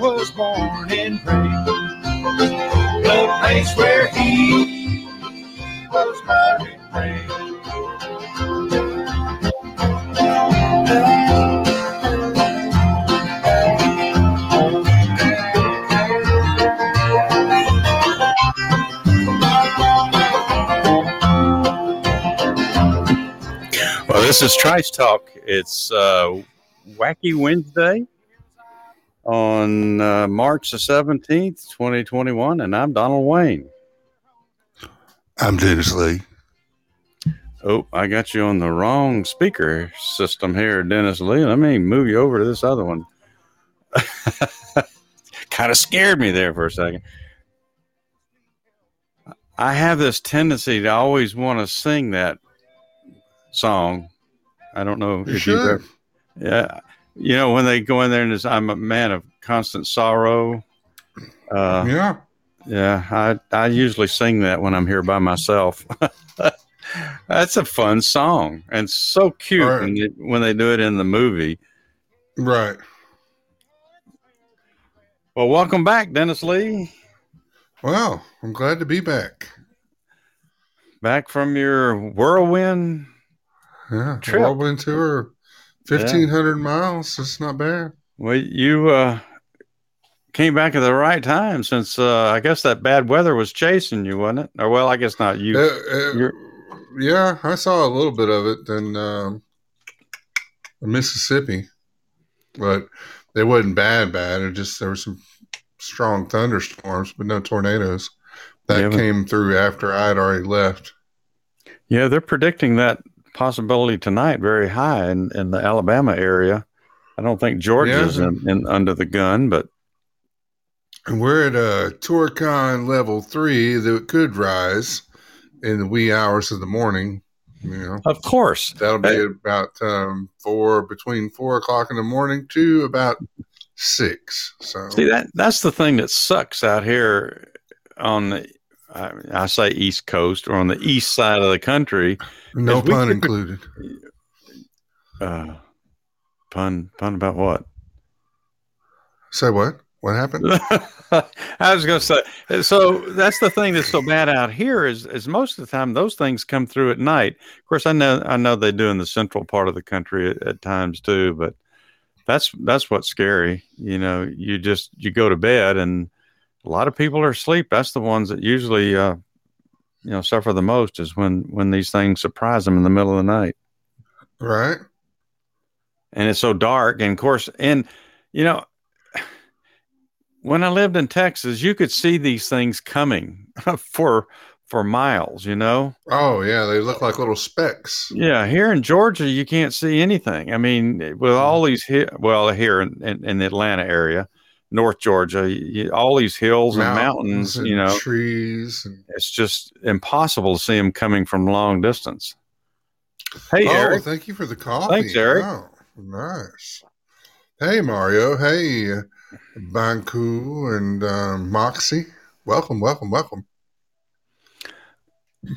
Was born the place where he was born. Well, this is Trice Talk. It's uh, Wacky Wednesday on uh, March the 17th, 2021, and I'm Donald Wayne. I'm Dennis Lee. Oh, I got you on the wrong speaker system here, Dennis Lee. Let me move you over to this other one. kind of scared me there for a second. I have this tendency to always want to sing that song. I don't know You if you've should. ever, yeah, you know when they go in there and it's, I'm a man of constant sorrow. Uh, yeah. yeah, I I usually sing that when I'm here by myself. That's a fun song and so cute Right. when, they, when they do it in the movie. Right. Well, welcome back, Dennis Lee. Well, I'm glad to be back. Back from your whirlwind. Yeah. Trip. Whirlwind tour, 1,500 miles. That's not bad. Well, you uh, came back at the right time since uh, I guess that bad weather was chasing you, wasn't it? Or well, I guess not you. Uh, uh, yeah, I saw a little bit of it in um, Mississippi, but they wasn't bad, bad. It just there were some strong thunderstorms, but no tornadoes. That Yeah, came through after I had already left. Yeah, they're predicting that possibility tonight very high in, in the Alabama area. I don't think Georgia's Yeah. in, in under the gun, but And we're at a TORCON level three that could rise in the wee hours of the morning. You know, of course, that'll be Hey. about um, four between four o'clock in the morning to about six. So See that that's the thing that sucks out here on the I, I say East Coast or on the east side of the country. no pun could- included. Uh, pun pun about what? Say what? What happened? I was going to say. So that's the thing that's so bad out here is is most of the time those things come through at night. Of course, I know I know they do in the central part of the country at, at times too, but that's that's what's scary. You know, you just you go to bed and a lot of people are asleep. That's the ones that usually uh, you know suffer the most is when when these things surprise them in the middle of the night. Right? and it's so dark. And of course and you know when i lived in texas you could see these things coming for for miles you know? Oh yeah, they look like little specks. yeah. Here in georgia you can't see anything. I mean with all these well here in, in, in the atlanta area north georgia you, all these hills and mountains and you know trees. And, it's just impossible to see them coming from long distance hey oh, eric thank you for the coffee. Thanks, Eric. Oh, nice. Hey Mari O. Hey uh, Banku and um, Moxsy. Welcome, welcome, welcome.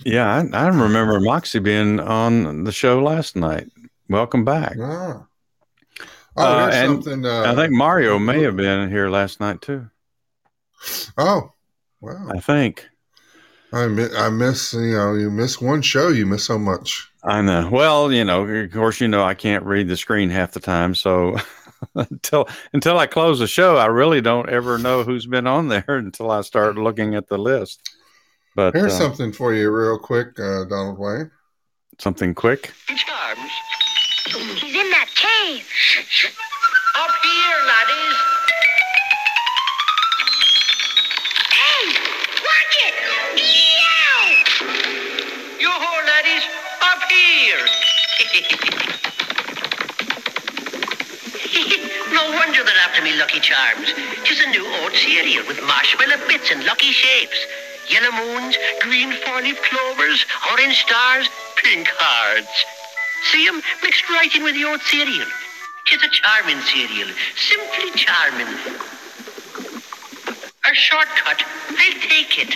Yeah, I, I remember Moxsy being on the show last night. Welcome back. Ah. Oh, Uh, there's and something. Uh, I think Mari O may have been here last night too. Oh, wow. I think. I miss, I miss, you know, you miss one show, you miss so much. I know. Well, you know, of course, you know I can't read the screen half the time, so until until I close the show, I really don't ever know who's been on there until I start looking at the list. But Here's uh, something for you, real quick, uh, Donald Wayne. something quick. Charms. In. Up here, laddies. Hey, it! Meow! You ho, laddies. Up here. no wonder they're after me Lucky Charms. Tis a new oat cereal with marshmallow bits and lucky shapes. Yellow moons, green four-leaf clovers, orange stars, pink hearts. See 'em mixed right in with the oat cereal. Tis a charming cereal, simply charming. A shortcut, I'll take it.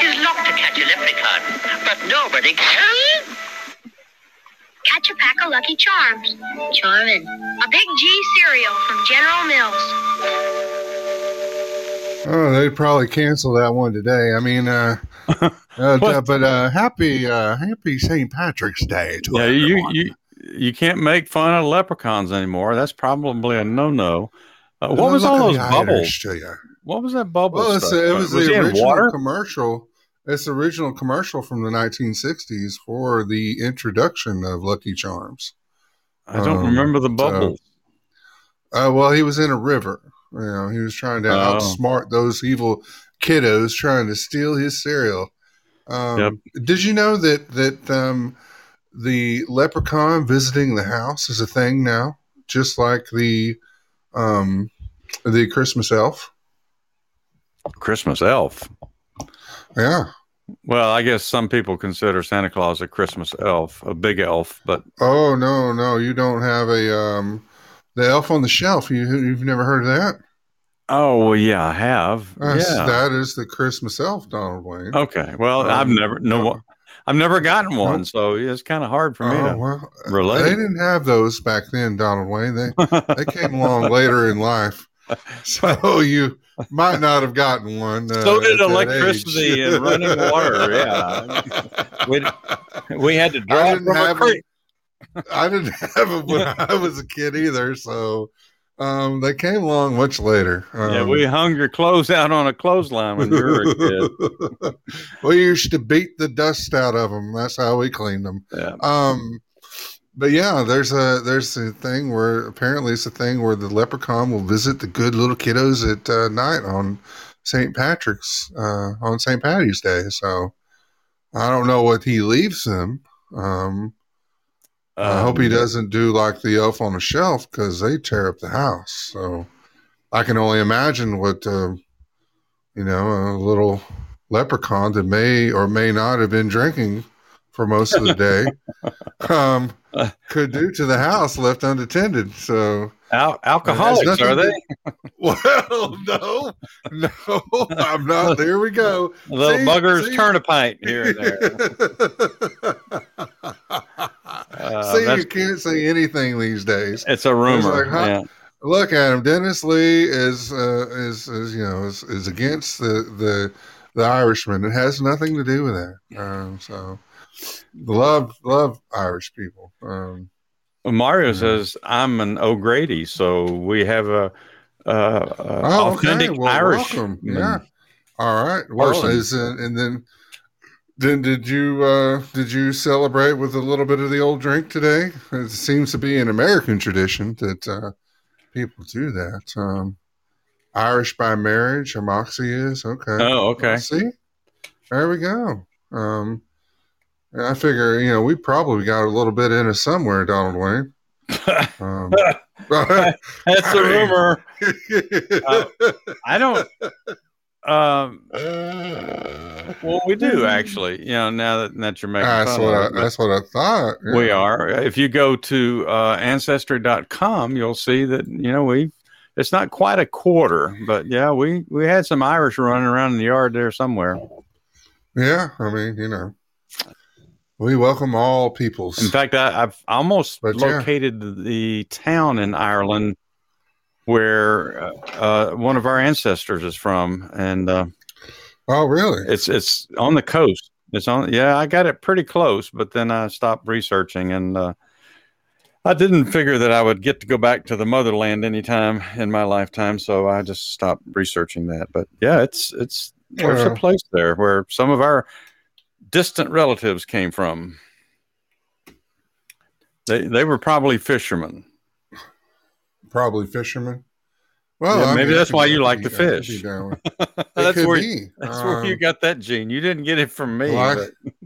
Tis luck to catch a leprechaun, but nobody can. Catch a pack of Lucky Charms. Charming. A Big G cereal from General Mills. Oh, they'd probably cancel that one today. I mean, uh, uh, What? but uh, happy uh, happy St. Patrick's Day to Yeah, you everyone. you you can't make fun of leprechauns anymore. That's probably a no no. Uh, what was all those bubbles? To you. What was that bubble? Well, stuff? it was, was the original commercial. It's the original commercial from the 1960s for the introduction of Lucky Charms. I don't um, remember the so- bubbles. Uh, well, he was in a river. You know, he was trying to Oh. outsmart those evil kiddos trying to steal his cereal. Um, Did you know that that um, the leprechaun visiting the house is a thing now, just like the um, the Christmas elf? Christmas elf. Yeah. Well, I guess some people consider Santa Claus a Christmas elf, a big elf, but Oh no, no, you don't have a um, the elf on the shelf. You you've never heard of that? Oh well, yeah, I have. That's- yeah. that is the Christmas elf, Donald Wayne. Okay. Well, Um, I've never no, I've never gotten one, Nope. so it's kind of hard for me Oh, to well, relate. They didn't have those back then, Donald Wayne. They they came along later in life, so you might not have gotten one. Uh, so did electricity and running water. Yeah, we, we had to draw from a creek. I didn't have it when I was a kid either, so um, they came along much later. Um, yeah, we hung your clothes out on a clothesline when you were a kid. we used to beat the dust out of them. That's how we cleaned them. Yeah. Um, but yeah, there's a there's a thing where apparently it's a thing where the leprechaun will visit the good little kiddos at uh, night on St. Patrick's uh, on St. Patty's Day. So I don't know what he leaves them. Um, I hope he Um, doesn't do like the elf on the shelf because they tear up the house. So I can only imagine what uh, you know a little leprechaun that may or may not have been drinking for most of the day um, could do to the house left unattended. So Al- alcoholics, are to- they? well, no, no, I'm not. There we go. Little See- buggers see? turn a pint here and there. Uh, See, you can't say anything these days. it's a rumor. like, huh? yeah. Look at him. Dennis Lee is uh, is, is you know is, is against the the the Irishman. It has nothing to do with that. Um, so love love Irish people. Um, Well, Mari O Yeah. says I'm an O'Grady, so we have a, uh, uh oh, authentic okay. Well, Irish. Yeah. All right. Well, Person. is uh, and then then did you uh, did you celebrate with a little bit of the old drink today? It seems to be an American tradition that uh, people do that. Um, Irish by marriage, a Moxsy is okay. Oh, okay. See, there we go. Um, I figure you know we probably got a little bit in us somewhere, Donald Wayne. Um, That's the rumor. I don't. Um, well, we do actually. You know, now that, that you're making that's fun what of I, that's what I thought. we are. If you go to uh, ancestry.com, you'll see that you know we. It's not quite a quarter, but yeah, we we had some Irish running around in the yard there somewhere. Yeah, I mean, you know, we welcome all peoples. In fact, I, I've almost But, yeah. located the town in Ireland where uh, uh, one of our ancestors is from, and uh, oh, really? it's it's on the coast. It's on. Yeah, I got it pretty close, but then I stopped researching, and uh, I didn't figure that I would get to go back to the motherland anytime in my lifetime, so I just stopped researching that. But yeah, it's it's there's a place there where some of our distant relatives came from. They they were probably fishermen. Probably fishermen. Well, Yeah, maybe mean, that's why you I like could to be- I could fish. be down with- It That's where be. that's where you Um, got that gene. You didn't get it from me. like,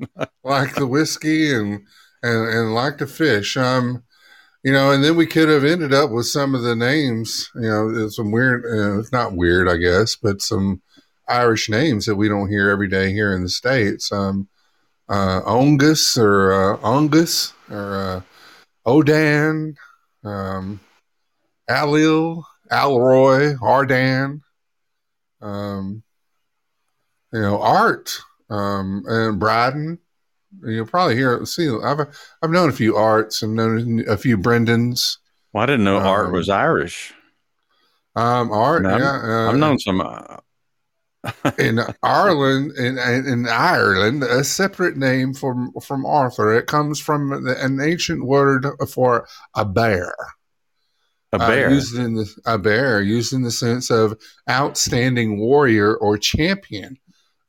like the whiskey and and and like the fish. Um, you know, and then we could have ended up with some of the names. You know, some weird. Uh, it's not weird, I guess, but some Irish names that we don't hear every day here in the states. Um, uh, Ongus or uh, Ongus or uh, Odan, um, Alil, Alroy, Ardan, um, you know, Art, um, and Bryden. You'll probably hear see. I've I've known a few Arts and known a few Brendans. Well, I didn't know Art Um, was Irish. Um, Art, yeah, uh, I've known some. Uh, in Ireland in, in Ireland a separate name from from Arthur. It comes from the, an ancient word for a bear. A Uh, bear. used in the a bear used in the sense of outstanding warrior or champion.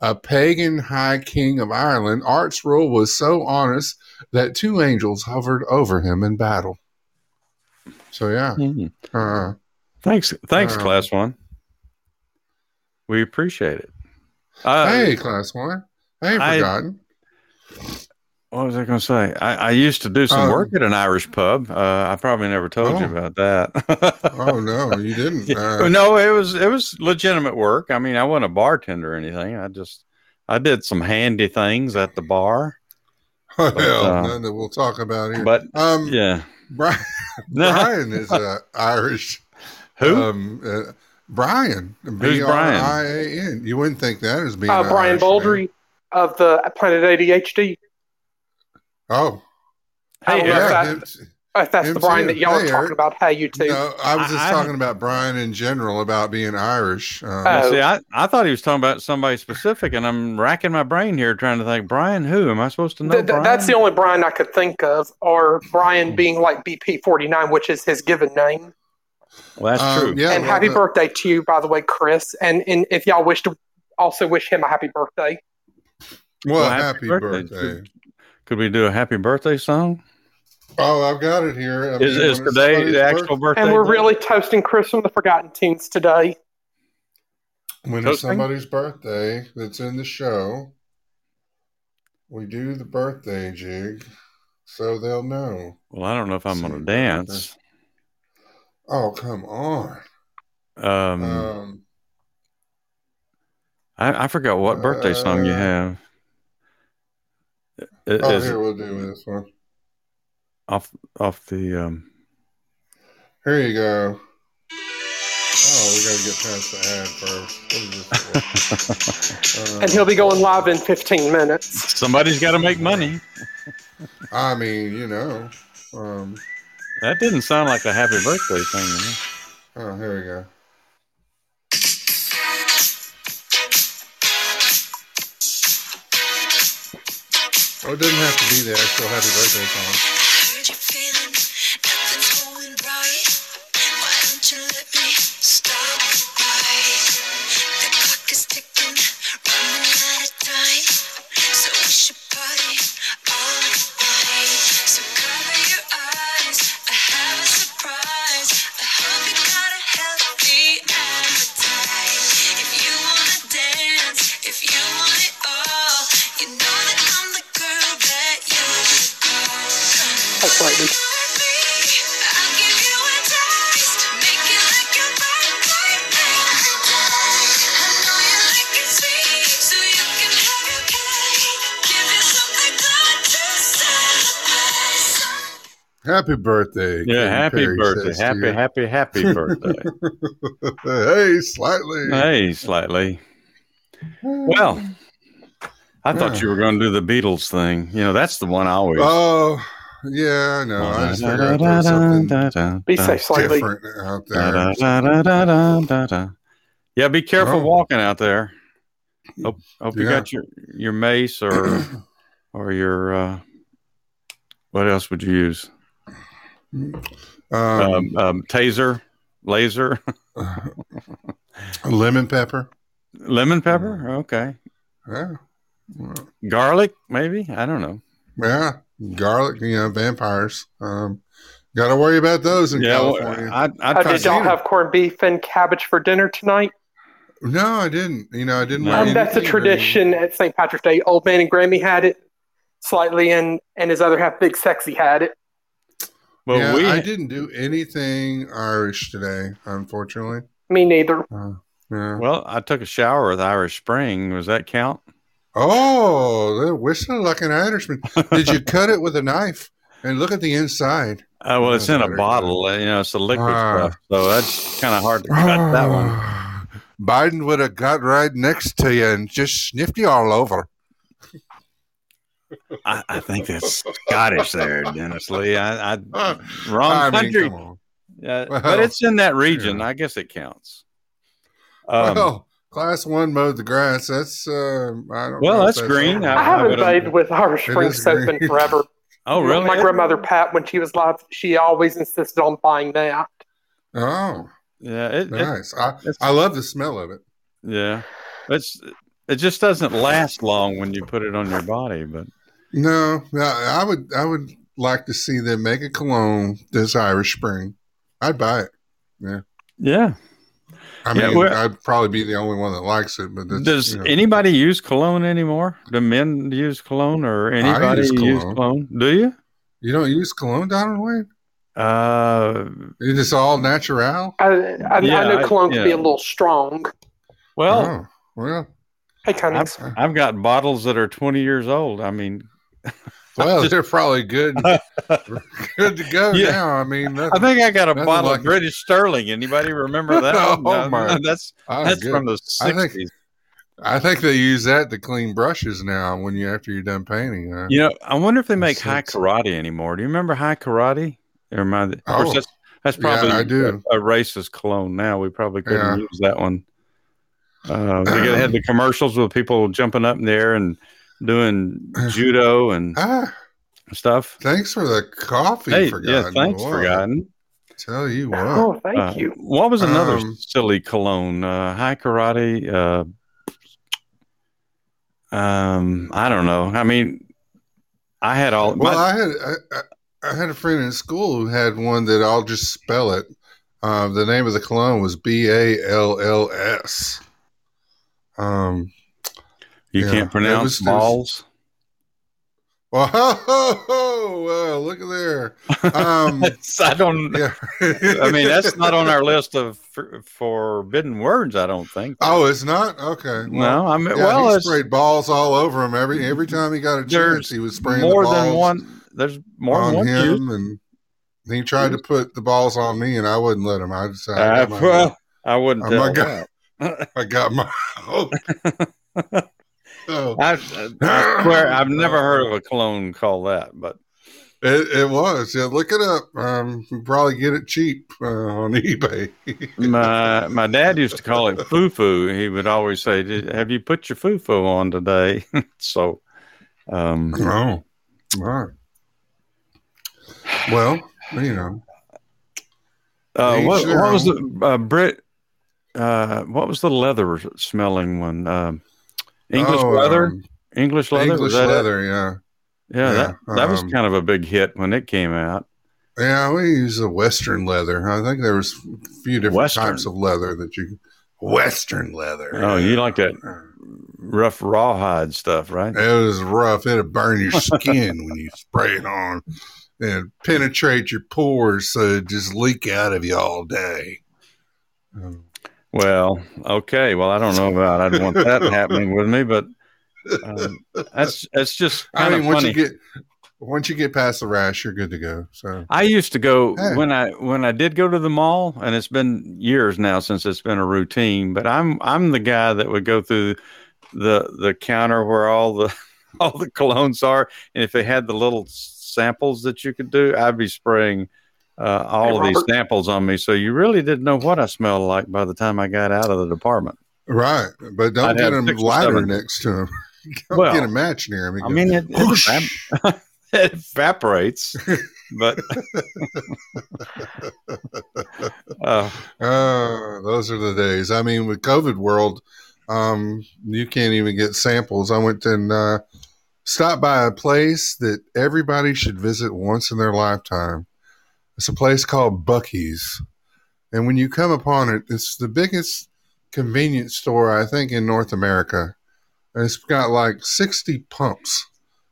A pagan high king of Ireland, Art's rule was so honest that two angels hovered over him in battle. So yeah, Mhm. uh, Thanks, thanks, Um, class one. We appreciate it. Uh, hey, class one, I ain't I- forgotten. What was I going to say? I, I used to do some Um, work at an Irish pub. Uh, I probably never told you Oh. about that. Oh no, you didn't. Uh, no, it was it was legitimate work. I mean, I wasn't a bartender or anything. I just I did some handy things at the bar. well, uh, none that we'll talk about here. But um, yeah, Brian, Brian is uh, Irish. who? Um, uh, Brian. Who's Brian? I A N. You wouldn't think that as being Uh, Brian Irish Baldry of the Planet ADHD. Name. Oh, I Hey, don't know Eric. if, yeah. that, him- if that's him the Brian that y'all are Hey, talking Eric. about. Hey, you too. no, I was just I- talking about Brian in general about being Irish. Um, Oh. See, I, I thought he was talking about somebody specific, and I'm racking my brain here trying to think. Brian, who am I supposed to know? Th- th- Brian? that's the only Brian I could think of, or Brian being like BP49, which is his given name. Well, that's um, true. Yeah, and well, happy the- birthday to you, by the way, Chris. And, and if y'all wish to also wish him a happy birthday. Well, Well, happy, happy birthday. birthday. Could we do a happy birthday song? Oh, I've got it here. I Is, mean, is today somebody's the actual birthday? And we're day? really toasting Chris from the Forgotten Tunes today. when it's somebody's birthday that's in the show, we do the birthday jig so they'll know. Well, I don't know if I'm going to See, dance. Oh, come on. Um, Um, I, I forgot what birthday song you uh, have. I- oh, Is here we'll do this one. off off the um? Here you go. Oh, we got to get past the ad first. What is this for? And he'll be going live in 15 minutes. Somebody's got to make money. I mean, you know. Um, That didn't sound like a happy birthday thing to me. oh, here we go. Oh, it doesn't have to be the actual happy birthday song. Happy birthday. Yeah, Katy happy Perry birthday, says happy, happy, happy birthday. hey, slightly. hey, slightly. Well, I thought Yeah. you were going to do the Beatles thing. You know, that's the one I always. Oh, yeah, I know. I just figured I'd something Be safe slightly. different out there. Yeah, be careful Oh. walking out there. Hope, hope you got your your mace or or your uh, what else would you use? Um, Um, um, taser, laser, lemon pepper. lemon pepper. Okay, Yeah. garlic maybe. I don't know. Yeah. Garlic, you know, vampires. Um, got to worry about those in Yeah, California. I, I, Uh, I did y'all have corned beef and cabbage for dinner tonight? no, I didn't. You know, I didn't. No. Um, that's a tradition at St. Patrick's Day. Old Man and Grammy had it slightly, and, and his other half, Big Sexy, had it. Well, yeah, we I didn't do anything Irish today, unfortunately. Me neither. Uh, yeah. well, I took a shower with Irish Spring. Was that count? Oh, they're whistling like an Irishman. Did you cut it with a knife? And look at the inside. Uh, well, it's in a bottle. uh, You know, it's a liquid Ah. stuff, so that's kind of hard to cut that one. Biden would have got right next to you and just sniffed you all over. I, I think that's Scottish there, Dennis Lee. I, I wrong I mean, country, come on. Yeah, but it's in that region. yeah. I guess it counts. Um, well, class one mowed the grass. That's uh, I don't. Well, know that's green. over. I haven't bathed with Irish spring soap green. in forever. oh, really? My grandmother Pat, when she was alive, she always insisted on buying that. Oh, Yeah, it, it- nice. I it's- I love the smell of it. yeah. It's it just doesn't last long when you put it on your body. But No, no, I would I would like to see them make a cologne this Irish Spring. I'd buy it. yeah, Yeah. I Yeah, mean, well- I'd probably be the only one that likes it. But that's, does you know. anybody use cologne anymore? Do men use cologne or anybody use use cologne. cologne? Do you? you don't use cologne, Donald Wayne? Uh, It's just all natural. I, I, Yeah, I know I- cologne can be a little strong. well, oh, well, Hey, kind I've, of. I've got bottles that are 20 years old. I mean, well, just- they're probably good, good to go Yeah. now. I mean, I think I got a bottle like of it. British Sterling. Anybody remember that? Oh? No, my. That's I, that's good. from the 60s. I think they use that to clean brushes now when you after you're done painting. Huh? You know, I wonder if they make That's high it. karate anymore. Do you remember Hai Karate? Or am I, of course, Oh. that's that's Yeah, probably I do. A, a racist cologne. Now we probably couldn't Yeah. use that one. Uh, they had the commercials with people jumping up in the air and doing judo and Ah, stuff. thanks for the coffee. Hey, forgotten. yeah, thanks, Wow. forgotten. Tell you what. Oh, thank Uh, you. What was another Um, silly cologne? Uh, Hai Karate. Uh, um, I don't know. I mean, I had all. Well, my- I had I, I- I had a friend in school who had one that I'll just spell it. Uh, the name of the cologne was B A L L S. Um. You yeah, can't pronounce was- it was- balls. oh, well, look at there. Um, I don't. yeah. I mean, that's not on our list of for, forbidden words. I don't think. Oh, it's not okay. Well, no, I mean, yeah, well, he sprayed balls all over him every every time he got a chance. He was spraying more the balls than one. There's more on than one him, and he tried to put the balls on me, and I wouldn't let him. I decided Uh, I got my, well, I wouldn't Oh, tell my I got my. Oh, I, I swear, I've never heard of a cologne called that, but it, it was. Yeah, look it up. Um, you probably get it cheap uh, on eBay. my my dad used to call it foo foo. He would always say, "Have you put your foo foo on today?" so, um, oh, all right. Well, you know, uh, what, what was the uh, Brit? Uh, what was the leather smelling one? Um English Oh, leather. um, English leather. English that it? leather. Yeah, Yeah, that Yeah, that was um, kind of a big hit when it came out. yeah. We use the Western leather. I think there was a few different Western. types of leather that you. Western leather. Oh, you like that rough rawhide stuff, right? It was rough. It'll burn your skin when you spray it on and penetrate your pores so it just leak out of you all day. Um, Well, okay. Well, I don't know about. I don't want that happening with me, but um, that's that's just I mean, of once funny. you get once you get past the rash, you're good to go. So I used to go Hey. when I when I did go to the mall, and it's been years now since it's been a routine. But I'm I'm the guy that would go through the the counter where all the all the colognes are, and if they had the little samples that you could do, I'd be spraying uh, all Hey, of these samples on me. So you really didn't know what I smelled like by the time I got out of the department. right, but don't I'd get have a lighter next to him. don't Well, get a match near him. I mean, it, it, evap- it evaporates, but uh, Uh, those are the days. I mean, with COVID world, um, you can't even get samples. I went and uh, stopped by a place that everybody should visit once in their lifetime. It's a place called Buc-ee's, and when you come upon it, it's the biggest convenience store I think in North America. And it's got like sixty pumps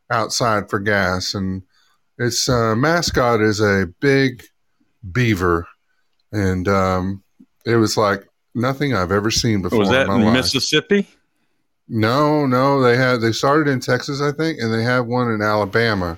outside for gas, and its uh, mascot is a big beaver and um, it was like nothing I've ever seen before. was that in in. Mississippi? No, no, they had they started in Texas, I think, and they have one in Alabama.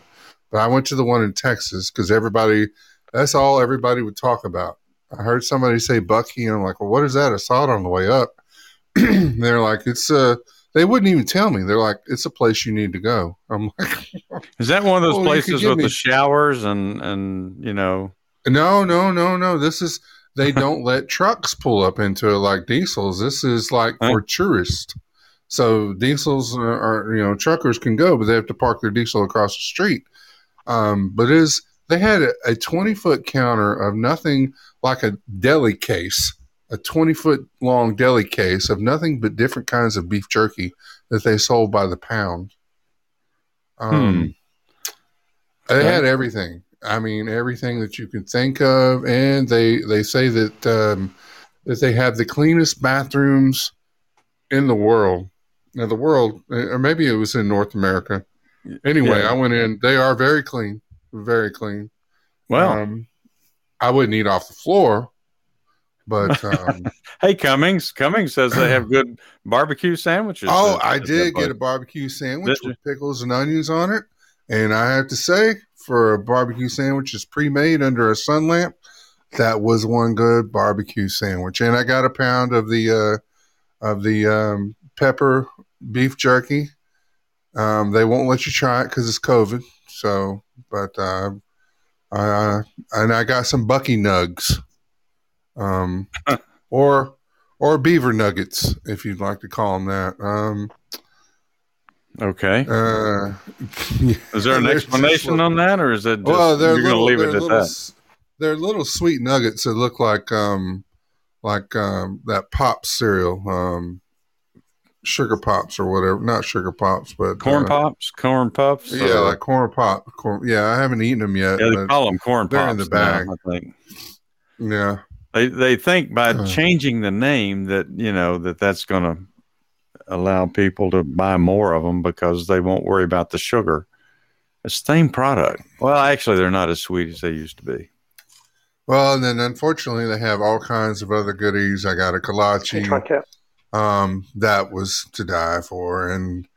But I went to the one in Texas because everybody that's all everybody would talk about. I heard somebody say Buc-ee, and I'm like, well, what is that? I saw it on the way up. They're like, it's uh they wouldn't even tell me. They're like, it's a place you need to go. I'm like, Is that one of those Oh, places with me- the showers and and you know? no, no, no, no. This is they don't let trucks pull up into it like diesels. This is like Huh? for tourists. So diesels are, are you know truckers can go, but they have to park their diesel across the street. Um, but it is they had a, a 20 foot counter of nothing like a deli case, a 20 foot long deli case of nothing but different kinds of beef jerky that they sold by the pound. Um, They had everything. I mean, everything that you can think of, and they they say that um, that they have the cleanest bathrooms in the world. Now, the world, or maybe it was in North America. Anyway, Yeah. I went in. They are very clean, very clean. Well, um, I wouldn't eat off the floor, but um, hey, Cummings. Cummings says they have good barbecue sandwiches. oh, at- I that did get a barbecue sandwich with pickles and onions on it, and I have to say, for a barbecue sandwich that's pre-made under a sun lamp, that was one good barbecue sandwich. And I got a pound of the uh, of the um, pepper beef jerky. Um, they won't let you try it because it's COVID. So, but uh, I and I got some Buc-ee Nugs, um, or or beaver nuggets if you'd like to call them that. Um, Okay. uh, Is there an explanation on that, or is it just well, they're you're going to little, leave it at little, that? They're little sweet nuggets that look like um like um that pop cereal, um sugar pops or whatever. Not sugar pops, but Corn uh, pops, corn puffs. Yeah, or- like corn pop. Corn, yeah, I haven't eaten them yet. yeah, they call them corn they're pops. in the now, bag. I think yeah, they they think by Uh. changing the name that you know that that's going to allow people to buy more of them because they won't worry about the sugar. It's the same product. Well, actually, they're not as sweet as they used to be. Well, and then unfortunately they have all kinds of other goodies. I got a Hey, kolache. Um, that was to die for, and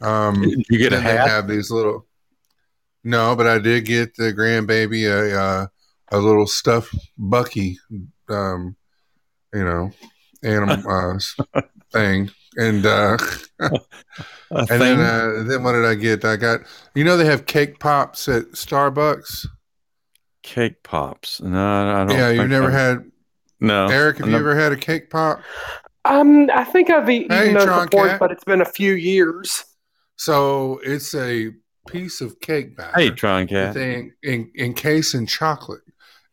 um, Did you get a hat? have these little. No, but I did get the grandbaby a uh, a little stuffed Buc-ee, um, you know, animal uh, thing, and uh, and thing? then uh, then what did I get? I got you know they have cake pops at Starbucks. Cake pops. No, I don't. Yeah, you've never I- had No, Eric. Have I you never- ever had a cake pop? Um, I think I've eaten Hey, those Tron before, Cat. but it's been a few years. So it's a piece of cake batter. Hey, Tron that Cat. they en- encase in chocolate,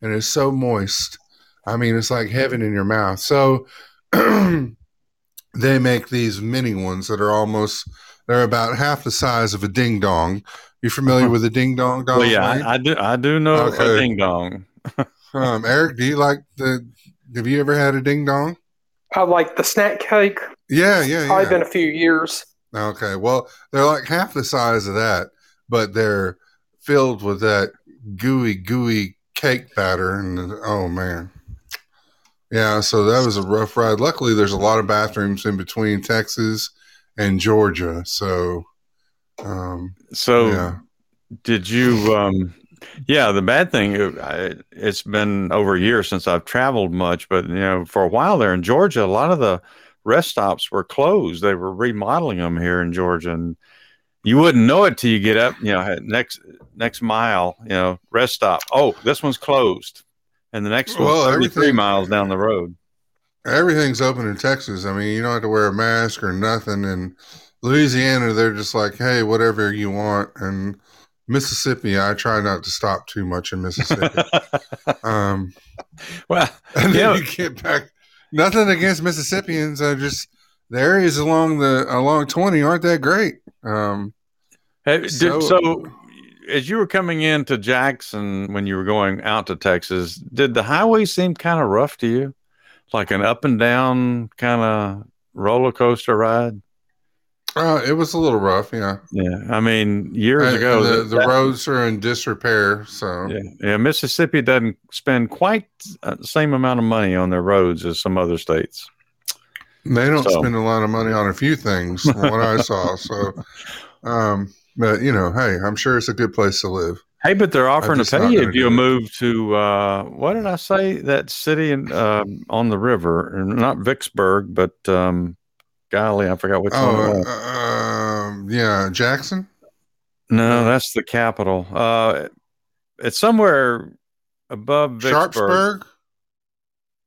and it's so moist. I mean, it's like heaven in your mouth. So they make these mini ones that are almost they're about half the size of a ding dong. You familiar with a ding dong? Well, Donald yeah, Wayne? I, I do. I do know Okay. a ding dong. um, Eric, do you like the? Have you ever had a ding dong? I like the snack cake. Yeah, yeah, Probably yeah. been a few years. Okay, well, they're like half the size of that, but they're filled with that gooey, gooey cake batter, and oh man, yeah. So that was a rough ride. Luckily, there's a lot of bathrooms in between Texas and Georgia, so um, So, yeah. did you? Um, yeah, the bad thing. uh, it's been over a year since I've traveled much, but you know, for a while there in Georgia, a lot of the rest stops were closed. They were remodeling them here in Georgia, and you wouldn't know it till you get up. You know, next next mile, you know, rest stop. Oh, this one's closed, and the next Well, one's thirty three miles down the road. Everything's open in Texas. I mean, you don't have to wear a mask or nothing. And Louisiana, they're just like, hey, whatever you want. And Mississippi, I try not to stop too much in Mississippi. um, well, and then Yeah. you get back. Nothing against Mississippians. I just the areas along the along twenty aren't that great. Um, Hey, did, So- so, as you were coming into Jackson when you were going out to Texas, did the highway seem kind of rough to you? Like an up and down kind of roller coaster ride? Uh, it was a little rough. Yeah, Yeah. I mean, years Uh, ago, the, the that- roads are in disrepair. So yeah, yeah, Mississippi doesn't spend quite the same amount of money on their roads as some other states. They don't So- spend a lot of money on a few things, from what I saw. So, um, but you know, hey, I'm sure it's a good place to live. Hey, but they're offering to pay you if you move to uh, what did I say? That city in, um on the river, not Vicksburg, but um, golly, I forgot which one. It Oh, was. uh, um, yeah, Jackson. No, that's the capital. Uh, it's somewhere above Vicksburg. Sharpsburg.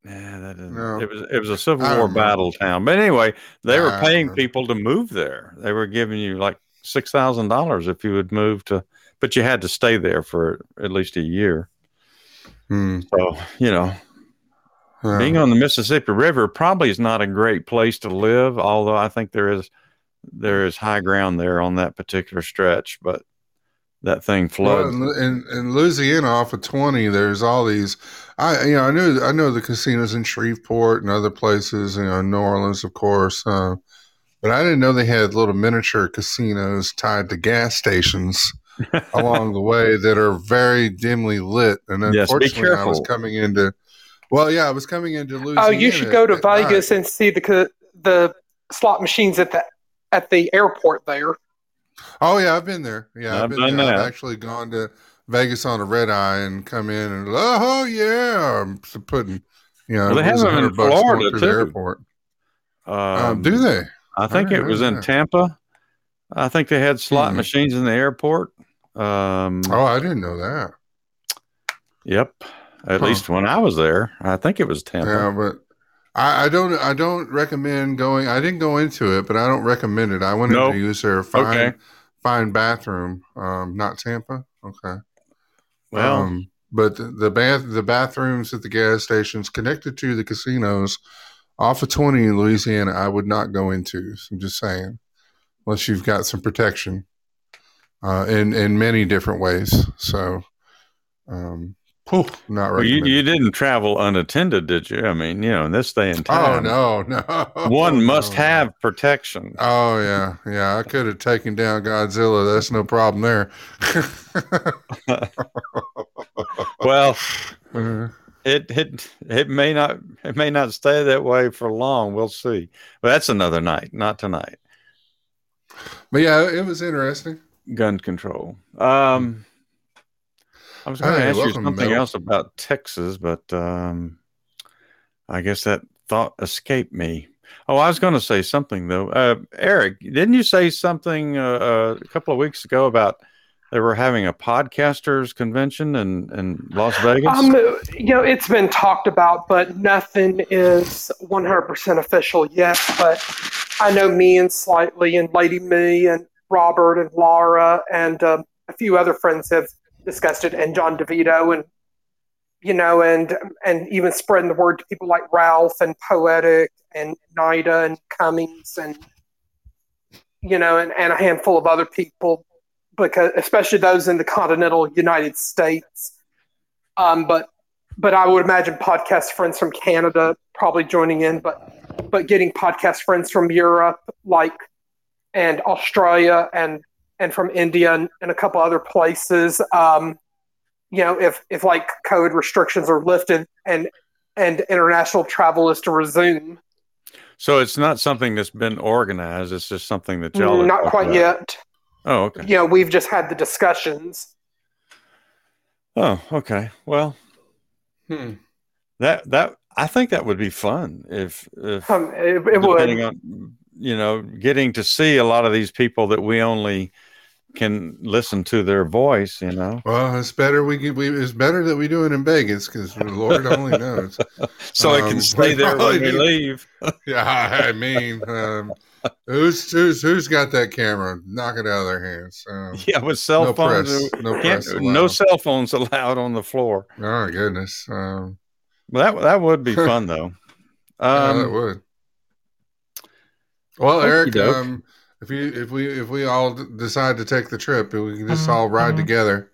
Yeah, that isn't. No. It was it was a Civil War battle town. But anyway, they were paying people to move there. They were giving you like six thousand dollars if you would move to, but you had to stay there for at least a year. Hmm. So you know, Yeah. being on the Mississippi River probably is not a great place to live. Although I think there is there is high ground there on that particular stretch, but that thing Well, floods. in, in, in Louisiana, off of twenty, there's all these. I you know I knew I know the casinos in Shreveport and other places. You know, New Orleans, of course. Uh, but I didn't know they had little miniature casinos tied to gas stations along the way that are very dimly lit. And Yes, be unfortunately, I was coming into. Well, yeah, I was coming into Louisiana. Oh, you should go to at night. Vegas and see the the slot machines at the at the airport there. Oh yeah, I've been there. Yeah, I've, I've been there. I've actually gone to Vegas on a red eye and come in and oh yeah, I'm putting you know Well, they have them in 100 bucks going Florida, through the too. airport. Um, Um, do they? I think I it was know in that. Tampa. I think they had slot Hmm. machines in the airport. Um, Oh, I didn't know that. Yep. At Huh. least when I was there, I think it was Tampa. Yeah, but I, I don't. I don't recommend going. I didn't go into it, but I don't recommend it. I went Nope. to use their fine Okay. fine bathroom. Um, not Tampa. Okay. Well, um, but the, the bath the bathrooms at the gas stations connected to the casinos off of 20 in Louisiana, I would not go into. So I'm just saying, unless you've got some protection uh, in in many different ways. So, um, whew, not well, you, you didn't travel unattended, did you? I mean, you know, in this day and time. oh no, no. one must No, have protection. Oh yeah, yeah. I could have taken down Godzilla. That's no problem there. Well, Uh, it it it may not it may not stay that way for long. We'll see. But that's another night, not tonight. but yeah, it was interesting. Gun control. Um, I was going to Hey, ask you something Mel. else about Texas, but um, I guess that thought escaped me. Oh, I was going to say something though. Uh, Eric, didn't you say something uh, uh, a couple of weeks ago about they were having a podcasters convention in, in Las Vegas? Um, you know, it's been talked about, but nothing is 100% official yet. But I know me and Slightly and Lady Me and Robert and Laura and um, a few other friends have discussed it, and Jon DiVito, and you know, and and even spreading the word to people like Ralph and Poetic and Nida and Cummings and you know, and, and a handful of other people, because especially those in the continental United States. Um, but but I would imagine podcast friends from Canada probably joining in, but but getting podcast friends from Europe, like and Australia and and from India and, and a couple other places. Um, you know, if if like COVID restrictions are lifted and and international travel is to resume, so it's not something that's been organized. It's just something that y'all. Not quite about. yet. Oh, okay. You know, we've just had the discussions. Oh, okay. Well, Hmm. that that I think that would be fun if if Um, it, it depending would. on you know getting to see a lot of these people that we only can listen to their voice you know Well, it's better we get, we it's better that we do it in Vegas because the Lord only knows. so I Um, can stay there when we leave Yeah, I mean, um, who's who's who's got that camera? Knock it out of their hands. Um, yeah with cell no phones press, no press. no cell phones allowed on the floor Oh my goodness. Um, well that that would be fun though yeah, that um would. Well, Eric, um, if you if we if we all decide to take the trip, we can just Mm-hmm. all ride together.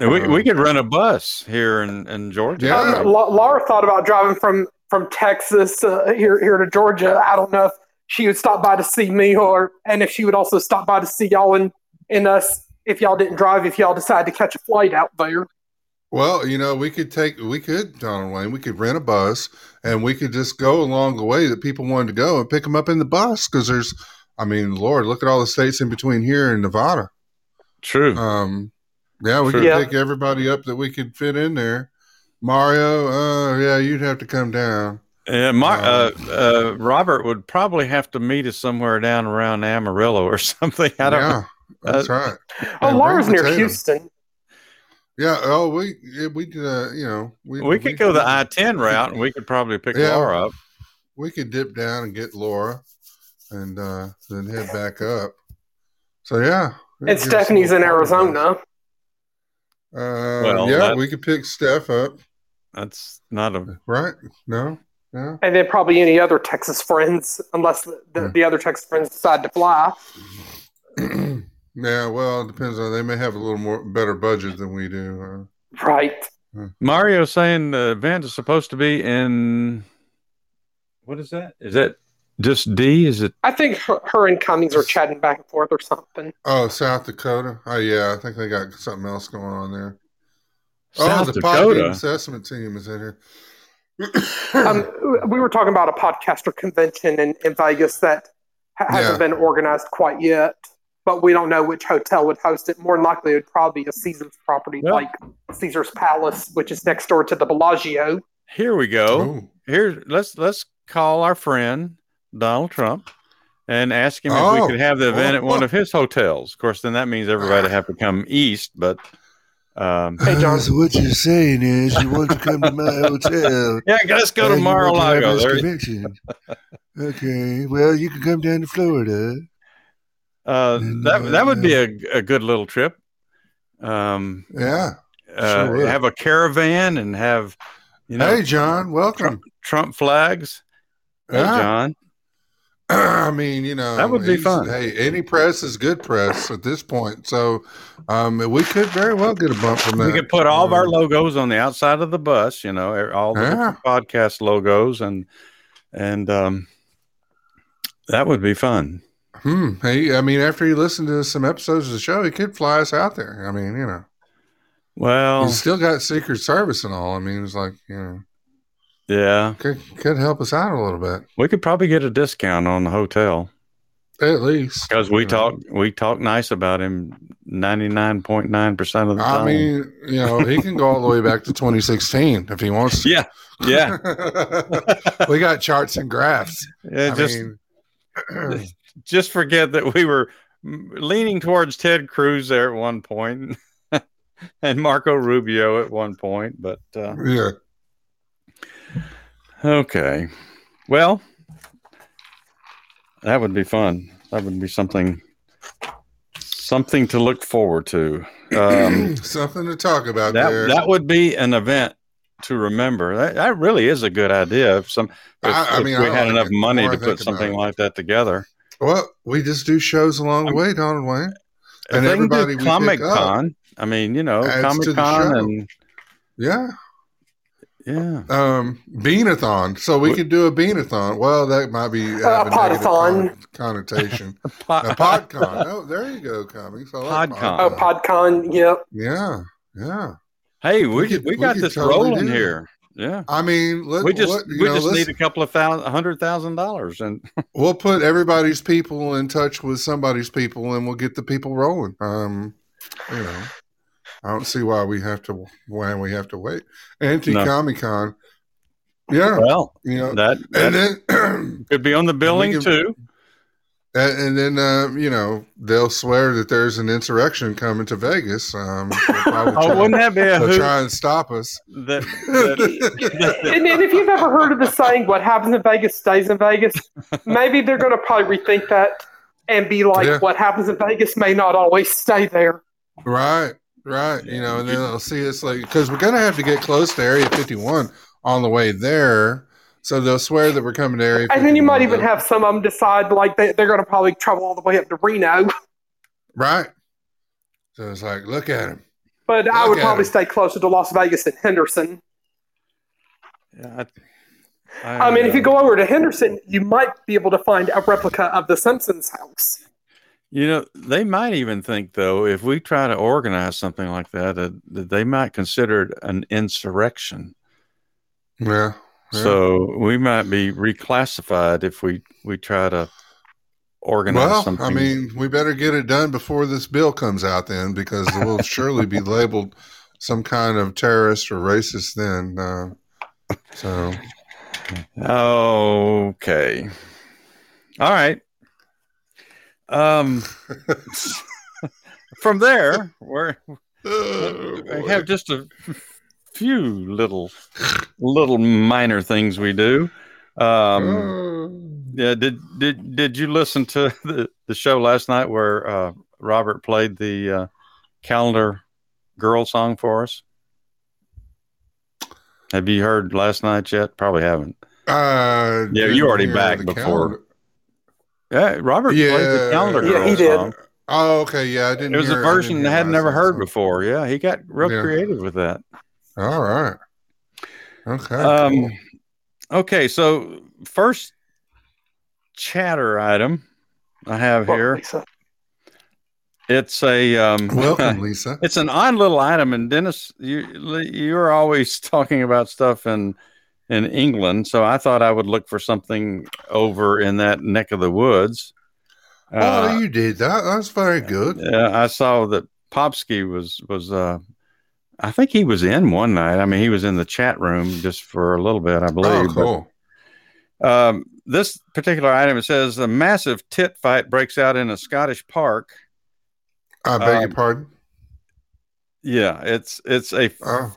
we, we could rent a bus here in, in Georgia Yeah. Um, Laura thought about driving from from Texas uh, here here to Georgia. I don't know if she would stop by to see me or and if she would also stop by to see y'all and and us if y'all didn't drive if y'all decide to catch a flight out there. Well, you know, we could take we could Donald Wayne. We could rent a bus and we could just go along the way that people wanted to go and pick them up in the bus because there's, I mean, Lord, look at all the states in between here and Nevada. true Um, Yeah, we True. could Yeah. pick everybody up that we could fit in there. Mari O, uh, yeah, you'd have to come down. Yeah, Mar- uh, Um, uh, Robert would probably have to meet us somewhere down around Amarillo or something. I don't. yeah, that's right. Oh, And Laura's near potatoes. Houston. Yeah. Oh, we we could, uh, you know, we We could go the I ten route, and we could probably pick Yeah. Laura up. we could dip down and get Laura, and uh, then head back up. So yeah, And Stephanie's in Arizona. Uh, Well, yeah, that- we could pick Steph up, That's not a. right? No, yeah. And then probably any other Texas friends, unless the, the, Yeah. the other Texas friends decide to fly. yeah, well, it depends on. They may have a little more better budget than we do. Right. Mari O saying the event is supposed to be in. What is that? Is that just D? Is it? I think her, her and Cummings are chatting back and forth or something. Oh, South Dakota. Oh, yeah, I think they got something else going on there. South oh, the Dakota. Podbean assessment team is in here. Um, we were talking about a podcaster convention in, in Vegas that ha- hasn't Yeah. been organized quite yet, but we don't know which hotel would host it. More than likely, it would probably be a Caesar's property Yeah. like Caesar's Palace, which is next door to the Bellagio. Here we go. Oh. Here, let's let's call our friend Donald Trump and ask him if Oh. we could have the event at one Oh. of his hotels. Of course, then that means everybody have to come east. But um, Hey, Jon. so what you're saying is you want to come to my hotel. yeah, let's go to and you want to have Mar-a-Lago. convention. Okay, well, you can come down to Florida. uh, that that would be a, a good little trip. Um, Yeah. uh, Sure have a caravan and have you know hey, Jon, welcome. Trump, Trump flags. Hey, Yeah. Jon. I mean, you know, That would be fun. Hey, any press is good press at this point. So, um, we could very well get a bump from that. We could put all of our Um, logos on the outside of the bus, you know, all the Yeah. podcast logos, and and um, that would be fun. Hmm. Hey, I mean, after you listen to some episodes of the show, he could fly us out there. I mean, you know, Well, he's still got Secret Service and all. I mean, it's like, you know, yeah, could could help us out a little bit we could probably get a discount on the hotel at least because we know. talk we talk nice about him ninety nine point nine percent of the time. I mean, you know, he can go all the way back to 2016 if he wants to. yeah, yeah, we got charts and graphs. Yeah, I just mean, just forget that we were leaning towards Ted Cruz there at one point, and Marco Rubio at one point, but. Uh, yeah. Okay. Well, that would be fun. That would be something something to look forward to. Um, Something to talk about that there. that would be an event to remember. That, that really is a good idea. If some if, I- I if mean, I we had enough money to put something like that together. well, we just do shows along the way, Donald Wayne. And they can do everybody Comic Con. I mean, you know, Comic Con and Yeah. Yeah. Um, beanathon. So we What- could do a beanathon. Well, that might be have Uh, a negative podathon. con- connotation. a Pod- podcon. Oh, there you go, comics. I like Podcon. Oh, PodCon, yep. Yeah, yeah. hey, we, We could- we we got could this totally rolling here. Yeah. I mean, let, we just what, you we know, just need a couple of thousand, a hundred thousand dollars, and we'll put everybody's people in touch with somebody's people, and we'll get the people rolling. Um, you know, I don't see why we have to why we have to wait. Anti Comic Con. Yeah, well, you know, that, and that then could be on the billing can- too. And, and then, uh, you know, they'll swear that there's an insurrection coming to Vegas. Um, Oh, try, wouldn't that be a hoot? try and stop us. That, that, And, and if you've ever heard of the saying, what happens in Vegas stays in Vegas, maybe they're going to probably rethink that and be like, Yeah. what happens in Vegas may not always stay there. Right, right. You know, and then they'll see it's like, because we're going to have to get close to Area 51 on the way there. So they'll swear that we're coming to Area 51. And then you might even have some of them decide like they, they're going to probably travel all the way up to Reno. Right. So it's like, look at him. But I would probably probably 'em. stay closer to Las Vegas than Henderson. yeah, I, I mean, if you uh, go over to Henderson, you might be able to find a replica of the Simpsons house. You know, they might even think though, if we try to organize something like that, that, that they might consider it an insurrection. Yeah. yeah. So we might be reclassified if we we try to organize Well, something. I mean, we better get it done before this bill comes out then, because we'll surely be labeled some kind of terrorist or racist then. Uh, so, okay. All right. Um, from there, we're Oh, I have just a few little little minor things we do. Um, Oh. yeah, did did did you listen to the, the show last night where uh, Robert played the uh, calendar girl song for us? Have you heard last night yet? Probably haven't. Uh, Yeah, you already back before. calendar. Yeah, Robert played the Yeah. calendar Yeah, girl he did. song. Oh, okay. Yeah, I didn't. It was a hear- I version hear I had last never heard song. before. Yeah, he got real Yeah. creative with that. All right. Okay. Um, cool. okay, so first chatter item I have Well, here. Lisa. It's a um, Welcome, Lisa. it's an odd little item, and Dennis, you you're always talking about stuff in in England, so I thought I would look for something over in that neck of the woods. Uh, oh, you did that. That's very good. yeah, I saw that Popsky was was uh, I think he was in one night. I mean, he was in the chat room just for a little bit, I Oh, believe. but- cool. Um, this particular item it says a massive tit fight breaks out in a Scottish park. I beg um, your pardon. Yeah, it's it's a Oh,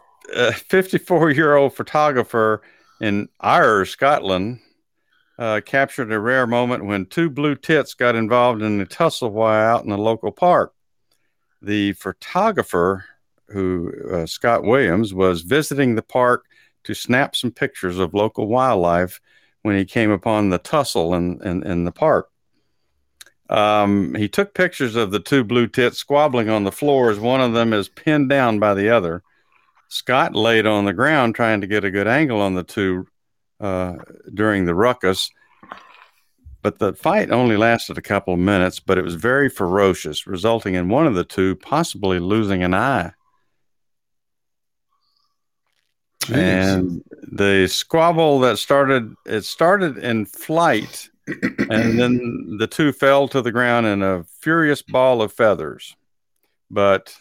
54 year old photographer in Ayr, Scotland, uh, captured a rare moment when two blue tits got involved in a tussle while out in a local park. The photographer, who uh, Scott Williams, was visiting the park to snap some pictures of local wildlife when he came upon the tussle in, in, in the park. Um, he took pictures of the two blue tits squabbling on the floor as one of them is pinned down by the other. Scott laid on the ground trying to get a good angle on the two uh, during the ruckus. But the fight only lasted a couple of minutes, but it was very ferocious, resulting in one of the two possibly losing an eye. jeez. And the squabble that started, it started in flight, and then the two fell to the ground in a furious ball of feathers. But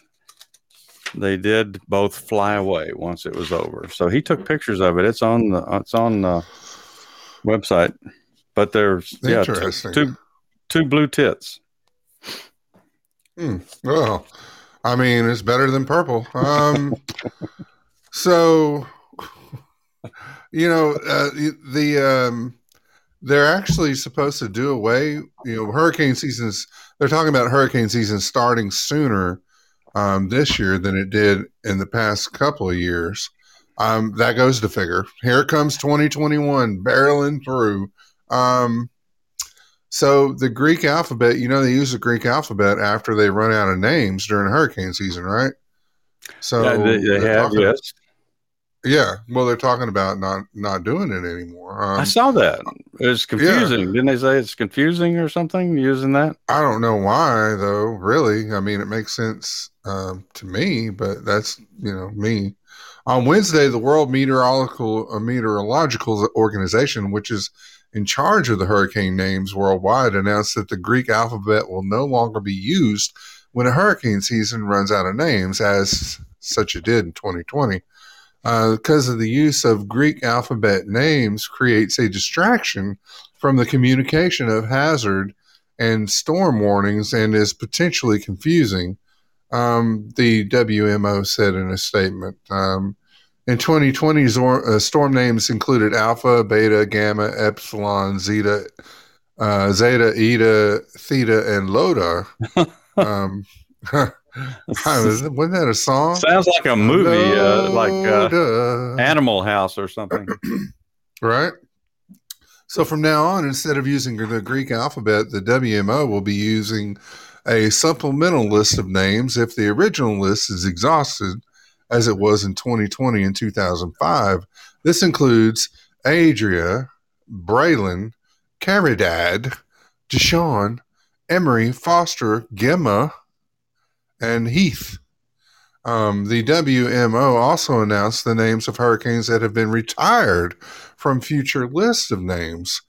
they did both fly away once it was over. So he took pictures of it. It's on the it's on the website. But there's yeah, two, Interesting. two two blue tits. Hmm. Well, I mean, it's better than purple. Um, so, you know, uh, the- the um, they're actually supposed to do away. You know, hurricane seasons. They're talking about hurricane season starting sooner um, this year than it did in the past couple of years. Um, that goes to figure. Here comes 2021 barreling through. Um, so the Greek alphabet, you know, they use the Greek alphabet after they run out of names during hurricane season, right? So Yeah, they, they have yes. yeah. Well, they're talking about not not doing it anymore. Um, I saw that. It's was confusing. Didn't they say it's confusing or something using that? I don't know why though. Really, I mean, it makes sense um, to me, but that's you know me. On Wednesday, the World Meteorological uh, Meteorological Organization, which is in charge of the hurricane names worldwide, announced that the Greek alphabet will no longer be used when a hurricane season runs out of names, as such it did in 2020. Uh, because of the use of Greek alphabet names creates a distraction from the communication of hazard and storm warnings and is potentially confusing. Um, the WMO said in a statement. Um, in 2020, zor- uh, storm names included Alpha, Beta, Gamma, Epsilon, Zeta, uh, Zeta, Eta, Theta, and Iota. um, was, wasn't that a song? Sounds like a movie, uh, like uh, Animal House or something. right? So from now on, instead of using the Greek alphabet, the WMO will be using a supplemental list of names if the original list is exhausted, as it was in 2020 and 2005. This includes Adria, Braylen, Caridad, Deshawn, Emery, Foster, Gemma, and Heath. Um, the WMO also announced the names of hurricanes that have been retired from future lists of names.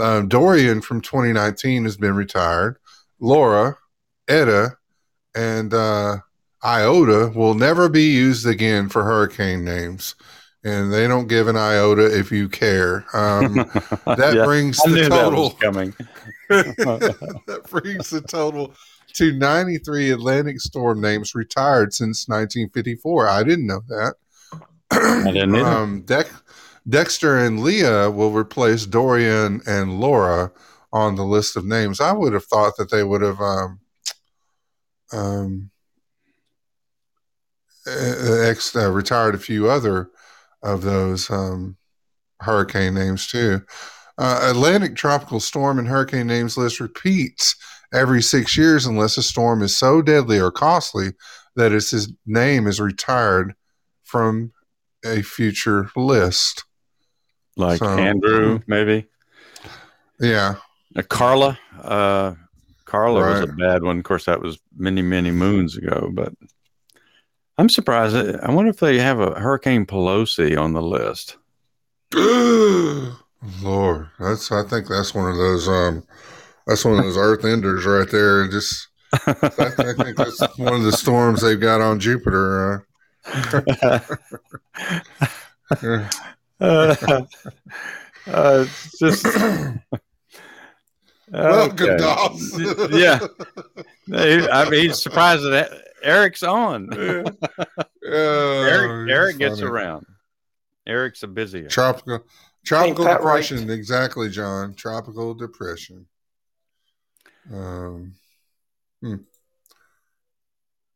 Um, Dorian from 2019 has been retired. Laura, Eta, and uh, Iota will never be used again for hurricane names. And they don't give an iota if you care. Um, that Yeah, brings I the knew that total. coming. that brings the total to 93 Atlantic storm names retired since 1954. I didn't know that. I didn't either. um, Dex Dexter and Leah will replace Dorian and Laura on the list of names. I would have thought that they would have um, um, uh, ex uh, retired a few other of those um, hurricane names too. Uh, Atlantic tropical storm and hurricane names list repeats every six years unless a storm is so deadly or costly that its his name is retired from a future list. like so- Andrew, maybe. Yeah. Uh, Carla. Carla was a bad one. Of course, that was many, many moons ago. But I'm surprised. I wonder if they have a Hurricane Pelosi on the list. Lord, that's I think that's one of those um that's one of those earth enders right there. Just I, I think that's one of the storms they've got on Jupiter. Uh, uh, uh, just Welcome, Okay. Dos. yeah. I mean, he's surprised that Eric's on. Oh, Eric, Eric gets around. Eric's a busy. guy. Tropical tropical that right? depression, exactly, Jon. Tropical depression. Um hmm.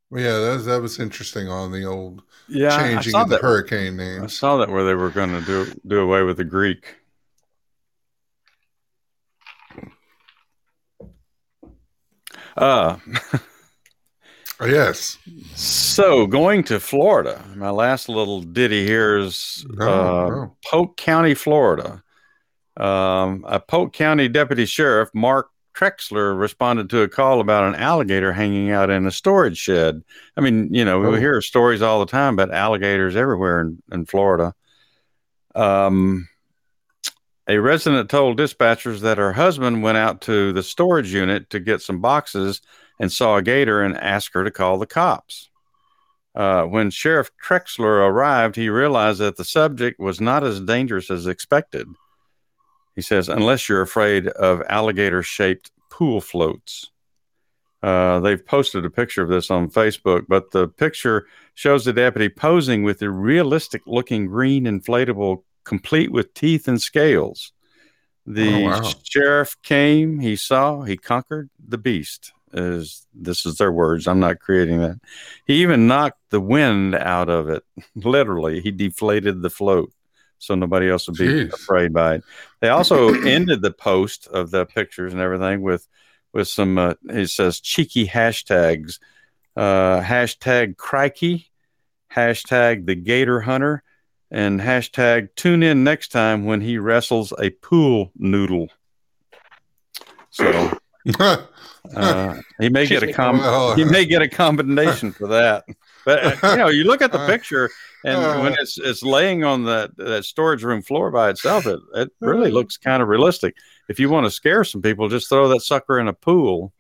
Well, yeah, that was, that was interesting on the old Yeah, I- I changing of the that. hurricane I saw that where they were going to do do away with the Greek. Uh, Oh, yes. so going to Florida. My last little ditty here is No, uh, no. Polk County, Florida. Um, a Polk County deputy sheriff, Mark Trexler, responded to a call about an alligator hanging out in a storage shed. I mean, you know, Oh. we hear stories all the time about alligators everywhere in, in Florida. Um, a resident told dispatchers that her husband went out to the storage unit to get some boxes and saw a gator and asked her to call the cops. Uh, when Sheriff Trexler arrived, he realized that the subject was not as dangerous as expected. He says, unless you're afraid of alligator shaped pool floats. Uh, they've posted a picture of this on Facebook, but the picture shows the deputy posing with a realistic looking green inflatable, complete with teeth and scales. The Oh, wow. sheriff came, he saw, he conquered the beast. Is this is their words? I'm not creating that. He even knocked the wind out of it. Literally, he deflated the float so nobody else would be Jeez. afraid by it. They also ended the post of the pictures and everything with with some. Uh, it says cheeky hashtags, uh, hashtag crikey, hashtag the Gator Hunter, and hashtag tune in next time when he wrestles a pool noodle. So uh, he may get a com- he may get a combination for that. But uh, you know, you look at the Uh, picture, and when uh, it's it's laying on that that storage room floor by itself, it it really looks kind of realistic. If you want to scare some people, just throw that sucker in a pool.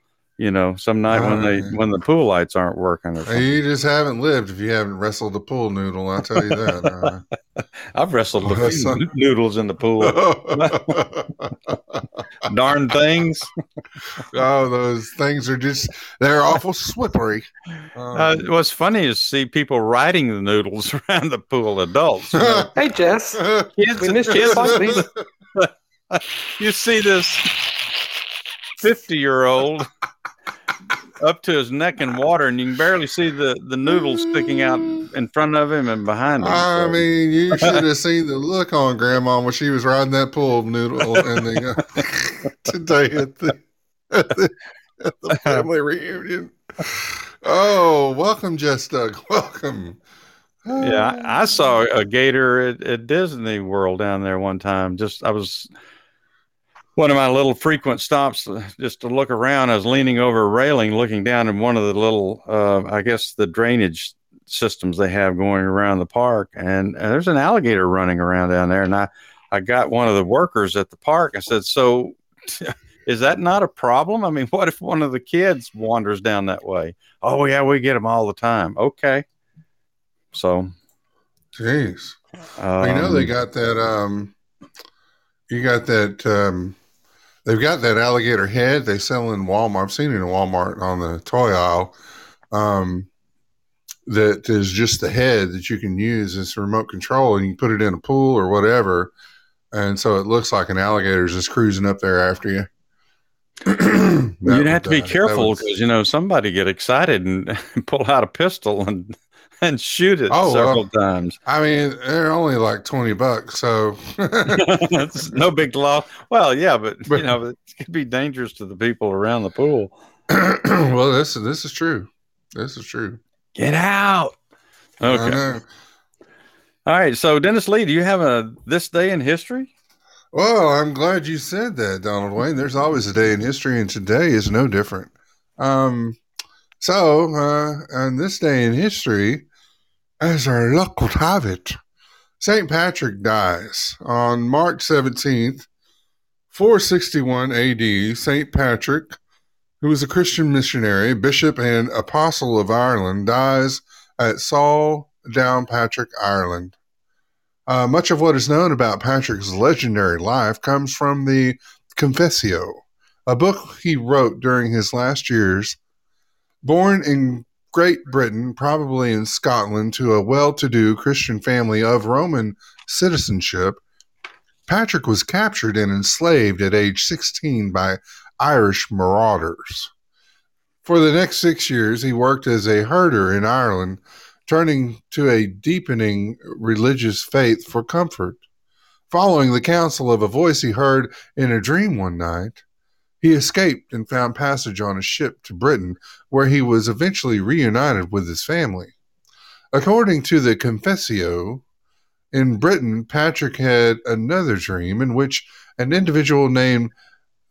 You know, some night when they Uh, when the pool lights aren't working. Or you just haven't lived if you haven't wrestled a pool noodle. I'll tell you that. I've wrestled a few noodles in the pool. Uh, Darn things. oh, those things are just—they're awful slippery. Um, Uh, what's funny is see people riding the noodles around the pool. Adults. You, know, Hey, Jess. kids, We missed kids- your you see this 50 year old up to his neck in water and you can barely see the, the noodles sticking out in front of him and behind him. I So, mean, you should have seen the look on Grandma when she was riding that pool noodle in the uh, today at the, at the at the family reunion. Oh, welcome, Jess Duck. Welcome. yeah, I, I saw a gator at, at Disney World down there one time. Just, I was one of my little frequent stops uh, just to look around. I was leaning over a railing looking down in one of the little, uh, I guess, the drainage systems they have going around the park. And, uh, there's an alligator running around down there. And I, I got one of the workers at the park. I said, "So, is that not a problem? I mean, what if one of the kids wanders down that way? Oh yeah, we get them all the time. Okay, so Jeez. um, you know they got that um you got that um they've got that alligator head they sell in Walmart. I've seen it in Walmart on the toy aisle. Um that is just the head that you can use as a remote control and you put it in a pool or whatever. And so it looks like an alligator's just cruising up there after you. You'd have to be uh, careful because you know somebody get excited and pull out a pistol and and shoot it Oh, several well. times. I mean, they're only like 20 bucks. So It's no big loss. Well, yeah, but, But- you know, it could be dangerous to the people around the pool. well, this this is true. This is true. Get out. Okay. All right. So, Dennis Lee, do you have a this day in history? Well, I'm glad you said that, Donald Wayne. There's always a day in history, and today is no different. Um, so, uh, on this day in history, as our luck would have it, St. Patrick dies on March 17th, 461 AD. St. Patrick, who was a Christian missionary, bishop, and apostle of Ireland, dies at Saul Downpatrick, Ireland. Uh, much of what is known about Patrick's legendary life comes from the Confessio, a book he wrote during his last years. Born in Great Britain, probably in Scotland, to a well to do Christian family of Roman citizenship, Patrick was captured and enslaved at age 16 by Irish marauders. For the next six years, he worked as a herder in Ireland, turning to a deepening religious faith for comfort. Following the counsel of a voice he heard in a dream one night, he escaped and found passage on a ship to Britain, where he was eventually reunited with his family. According to the Confessio, in Britain, Patrick had another dream in which an individual named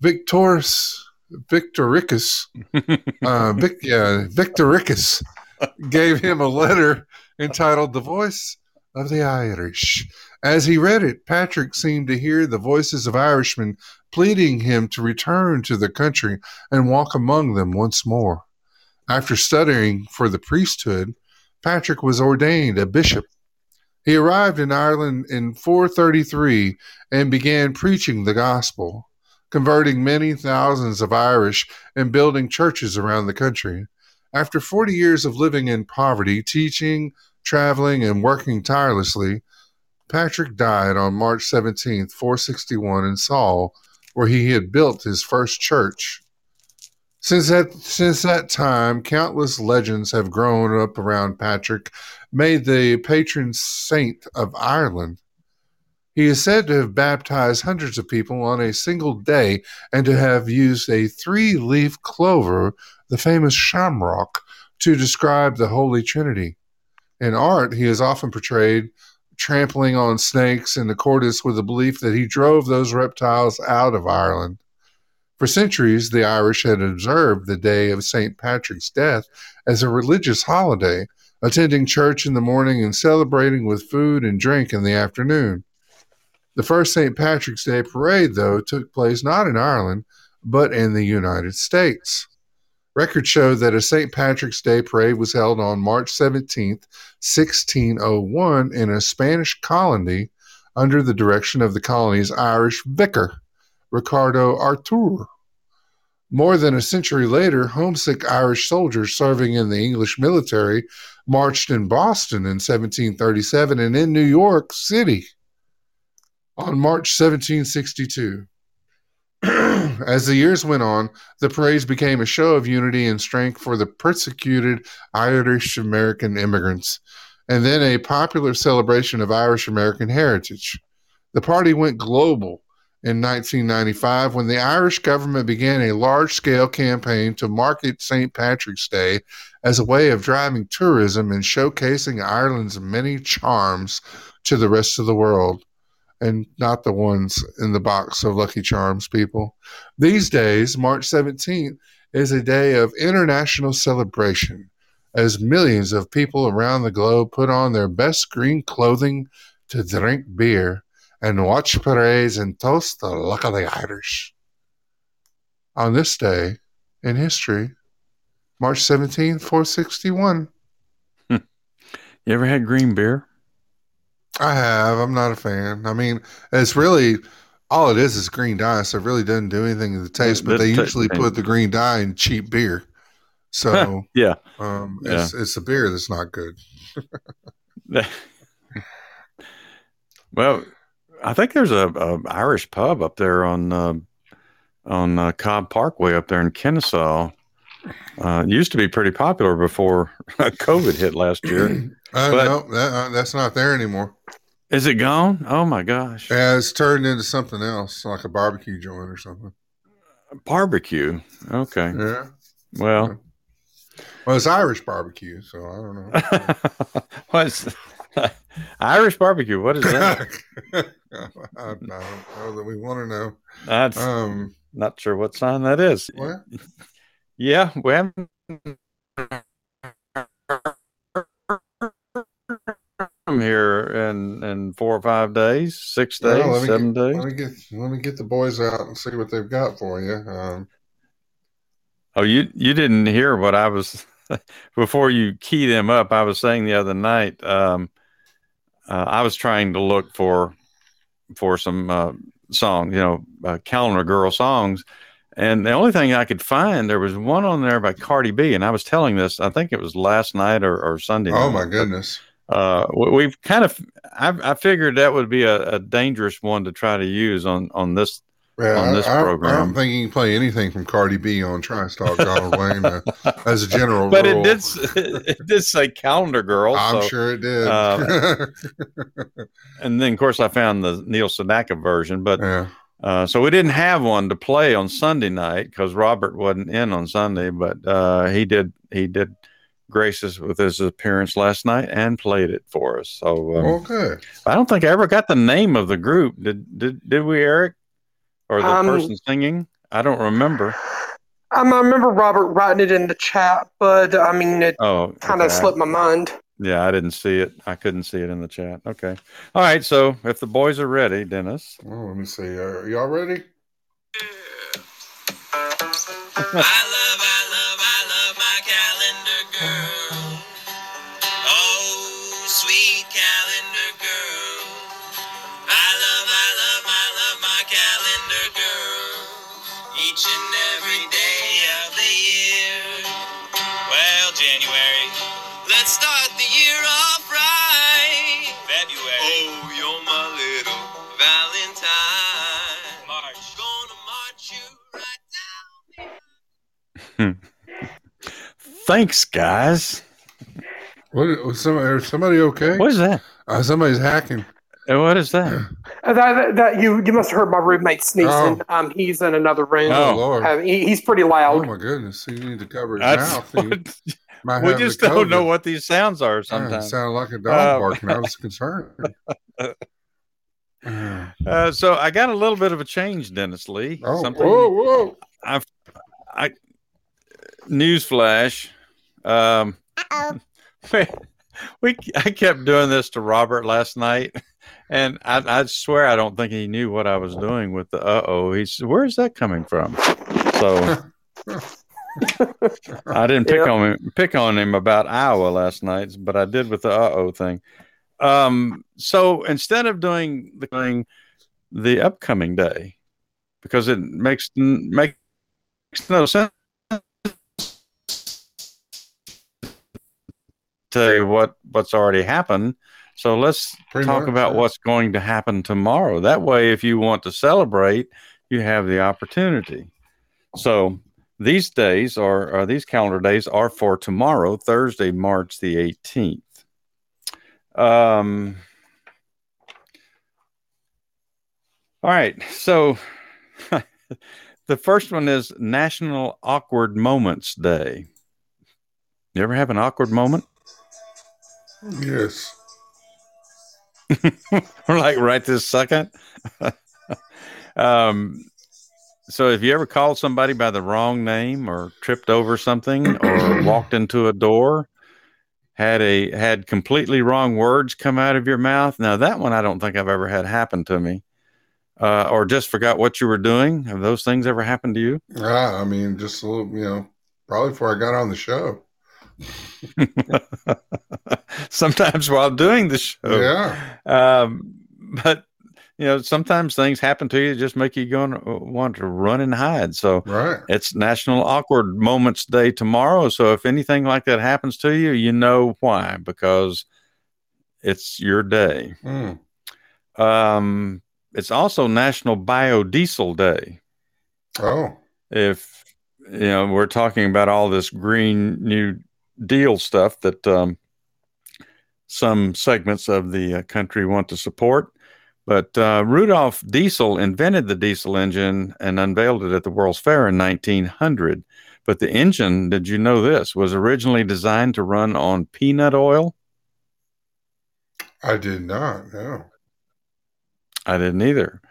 Victorus Victoricus, uh, Vic, yeah, Victoricus, gave him a letter entitled "The Voice of the Irish." As he read it, Patrick seemed to hear the voices of Irishmen pleading him to return to the country and walk among them once more. After studying for the priesthood, Patrick was ordained a bishop. He arrived in Ireland in 433 and began preaching the gospel, converting many thousands of Irish and building churches around the country. After 40 years of living in poverty, teaching, traveling, and working tirelessly, Patrick died on March 17, 461, in Saul, where he had built his first church. Since that, since that time, countless legends have grown up around Patrick, made the patron saint of Ireland. He is said to have baptized hundreds of people on a single day and to have used a three leaf clover, the famous shamrock, to describe the Holy Trinity. In art, he is often portrayed trampling on snakes in accordance with the belief that he drove those reptiles out of Ireland. For centuries, the Irish had observed the day of St. Patrick's death as a religious holiday, attending church in the morning and celebrating with food and drink in the afternoon. The first St. Patrick's Day parade, though, took place not in Ireland, but in the United States. Records show that a St. Patrick's Day parade was held on March 17, 1601, in a Spanish colony under the direction of the colony's Irish vicar, Ricardo Artur. More than a century later, homesick Irish soldiers serving in the English military marched in Boston in 1737 and in New York City on March 1762. As the years went on, the parades became a show of unity and strength for the persecuted Irish American immigrants, and then a popular celebration of Irish American heritage. The party went global in 1995 when the Irish government began a large scale campaign to market St. Patrick's Day as a way of driving tourism and showcasing Ireland's many charms to the rest of the world and not the ones in the box of Lucky Charms people. These days, March 17th, is a day of international celebration as millions of people around the globe put on their best green clothing to drink beer and watch parades and toast the luck of the Irish. On this day in history, March 17th, 461. You ever had green beer? I have. I'm not a fan. I mean, it's really all it is is green dye, so it really doesn't do anything to the taste. But they usually put the green dye in cheap beer, so Yeah. um, it's it's the beer that's not good. well, I think there's a, a Irish pub up there on uh, on uh, Cobb Parkway up there in Kennesaw. Uh, it used to be pretty popular before COVID hit last year. Uh, But- no, that, uh, that's not there anymore. Is it gone? Oh my gosh! Yeah, it's turned into something else, like a barbecue joint or something. Barbecue. Okay. Yeah. Well, Well, it's Irish barbecue, so I don't know. what's Irish barbecue? What is that? I don't know that we want to know. That's Um, not sure what sign that is. what? Yeah, we haven't. Here in in four or five days, six days, Well, seven get, days. Let me get let me get the boys out and see what they've got for you. Um, Oh, you you didn't hear what I was before you key them up. I was saying the other night. Um, uh, I was trying to look for for some uh, songs, you know, uh, calendar girl songs, and the only thing I could find there was one on there by Cardi B, and I was telling this. I think it was last night or, or Sunday. oh night. my goodness! Uh, we- we've kind of I, I figured that would be a, a dangerous one to try to use on on this. Yeah, on this I, I- I, program. don't think you can play anything from Cardi B on Trice Talk Donald Wayne uh, as a general rule. But rule. it did it did say calendar girl. I'm so- sure it did. uh, and then of course I found the Neil Sedaka version, but yeah. uh, so we didn't have one to play on Sunday night because Robert wasn't in on Sunday, but uh, he did he did grace us with his appearance last night and played it for us. So um, Well, good. I don't think I ever got the name of the group. Did did did we, Eric, or the Um, person singing? I don't remember. Um, I remember Robert writing it in the chat, but I mean, it Oh, kind of okay. slipped my mind. Yeah, I didn't see it. I couldn't see it in the chat. Okay. All right. So if the boys are ready, Dennis. Well, let me see. Are y'all ready? I down. Thanks, guys. What? Was somebody, is somebody okay? What is that? Uh, somebody's hacking. What is that? Uh, That, that, that- you you must have heard my roommate sneezing. Um, he's in another room. Oh, Oh. Lord. Uh, he, he's pretty loud. Oh my goodness! You need to cover his That's mouth. What- we just don't know what these sounds are Yeah, it sometimes. sounded like a dog Uh, barking. I was concerned. Uh, so I got a little bit of a change, Dennis Lee. oh, Something whoa, whoa! I newsflash. Um, we I kept doing this to Robert last night, and I, I swear I don't think he knew what I was doing with the uh oh. He said, "Where's that coming from?" So I didn't pick Yep. on him pick on him about Iowa last night, but I did with the uh oh thing. Um, so instead of doing the thing the upcoming day, because it makes makes no sense tell you what what's already happened. So let's Pretty talk much, about yeah. what's going to happen tomorrow. That way, if you want to celebrate, you have the opportunity. So these days are, are these calendar days are for tomorrow, Thursday, March the 18th. Um, all right. So the first one is National Awkward Moments Day. You ever have an awkward moment? Yes. like right this second. um, so if you ever called somebody by the wrong name or tripped over something or walked into a door, had a had completely wrong words come out of your mouth. Now that one I don't think I've ever had happen to me. Uh, or just forgot what you were doing. Have those things ever happened to you? Yeah, I mean, just a little, you know, probably before I got on the show. sometimes while doing the show. Yeah. Um, but you know, sometimes things happen to you that just make you go and uh, want to run and hide. So Right. it's National Awkward Moments Day tomorrow. So if anything like that happens to you, you know why because it's your day. Hmm. Um, it's also National Biodiesel Day. Oh. if you know we're talking about all this green new deal stuff that um, some segments of the uh, country want to support but uh, rudolf diesel invented the diesel engine and unveiled it at the world's fair in 1900 but the engine did you know this was originally designed to run on peanut oil I did not. No. I didn't either.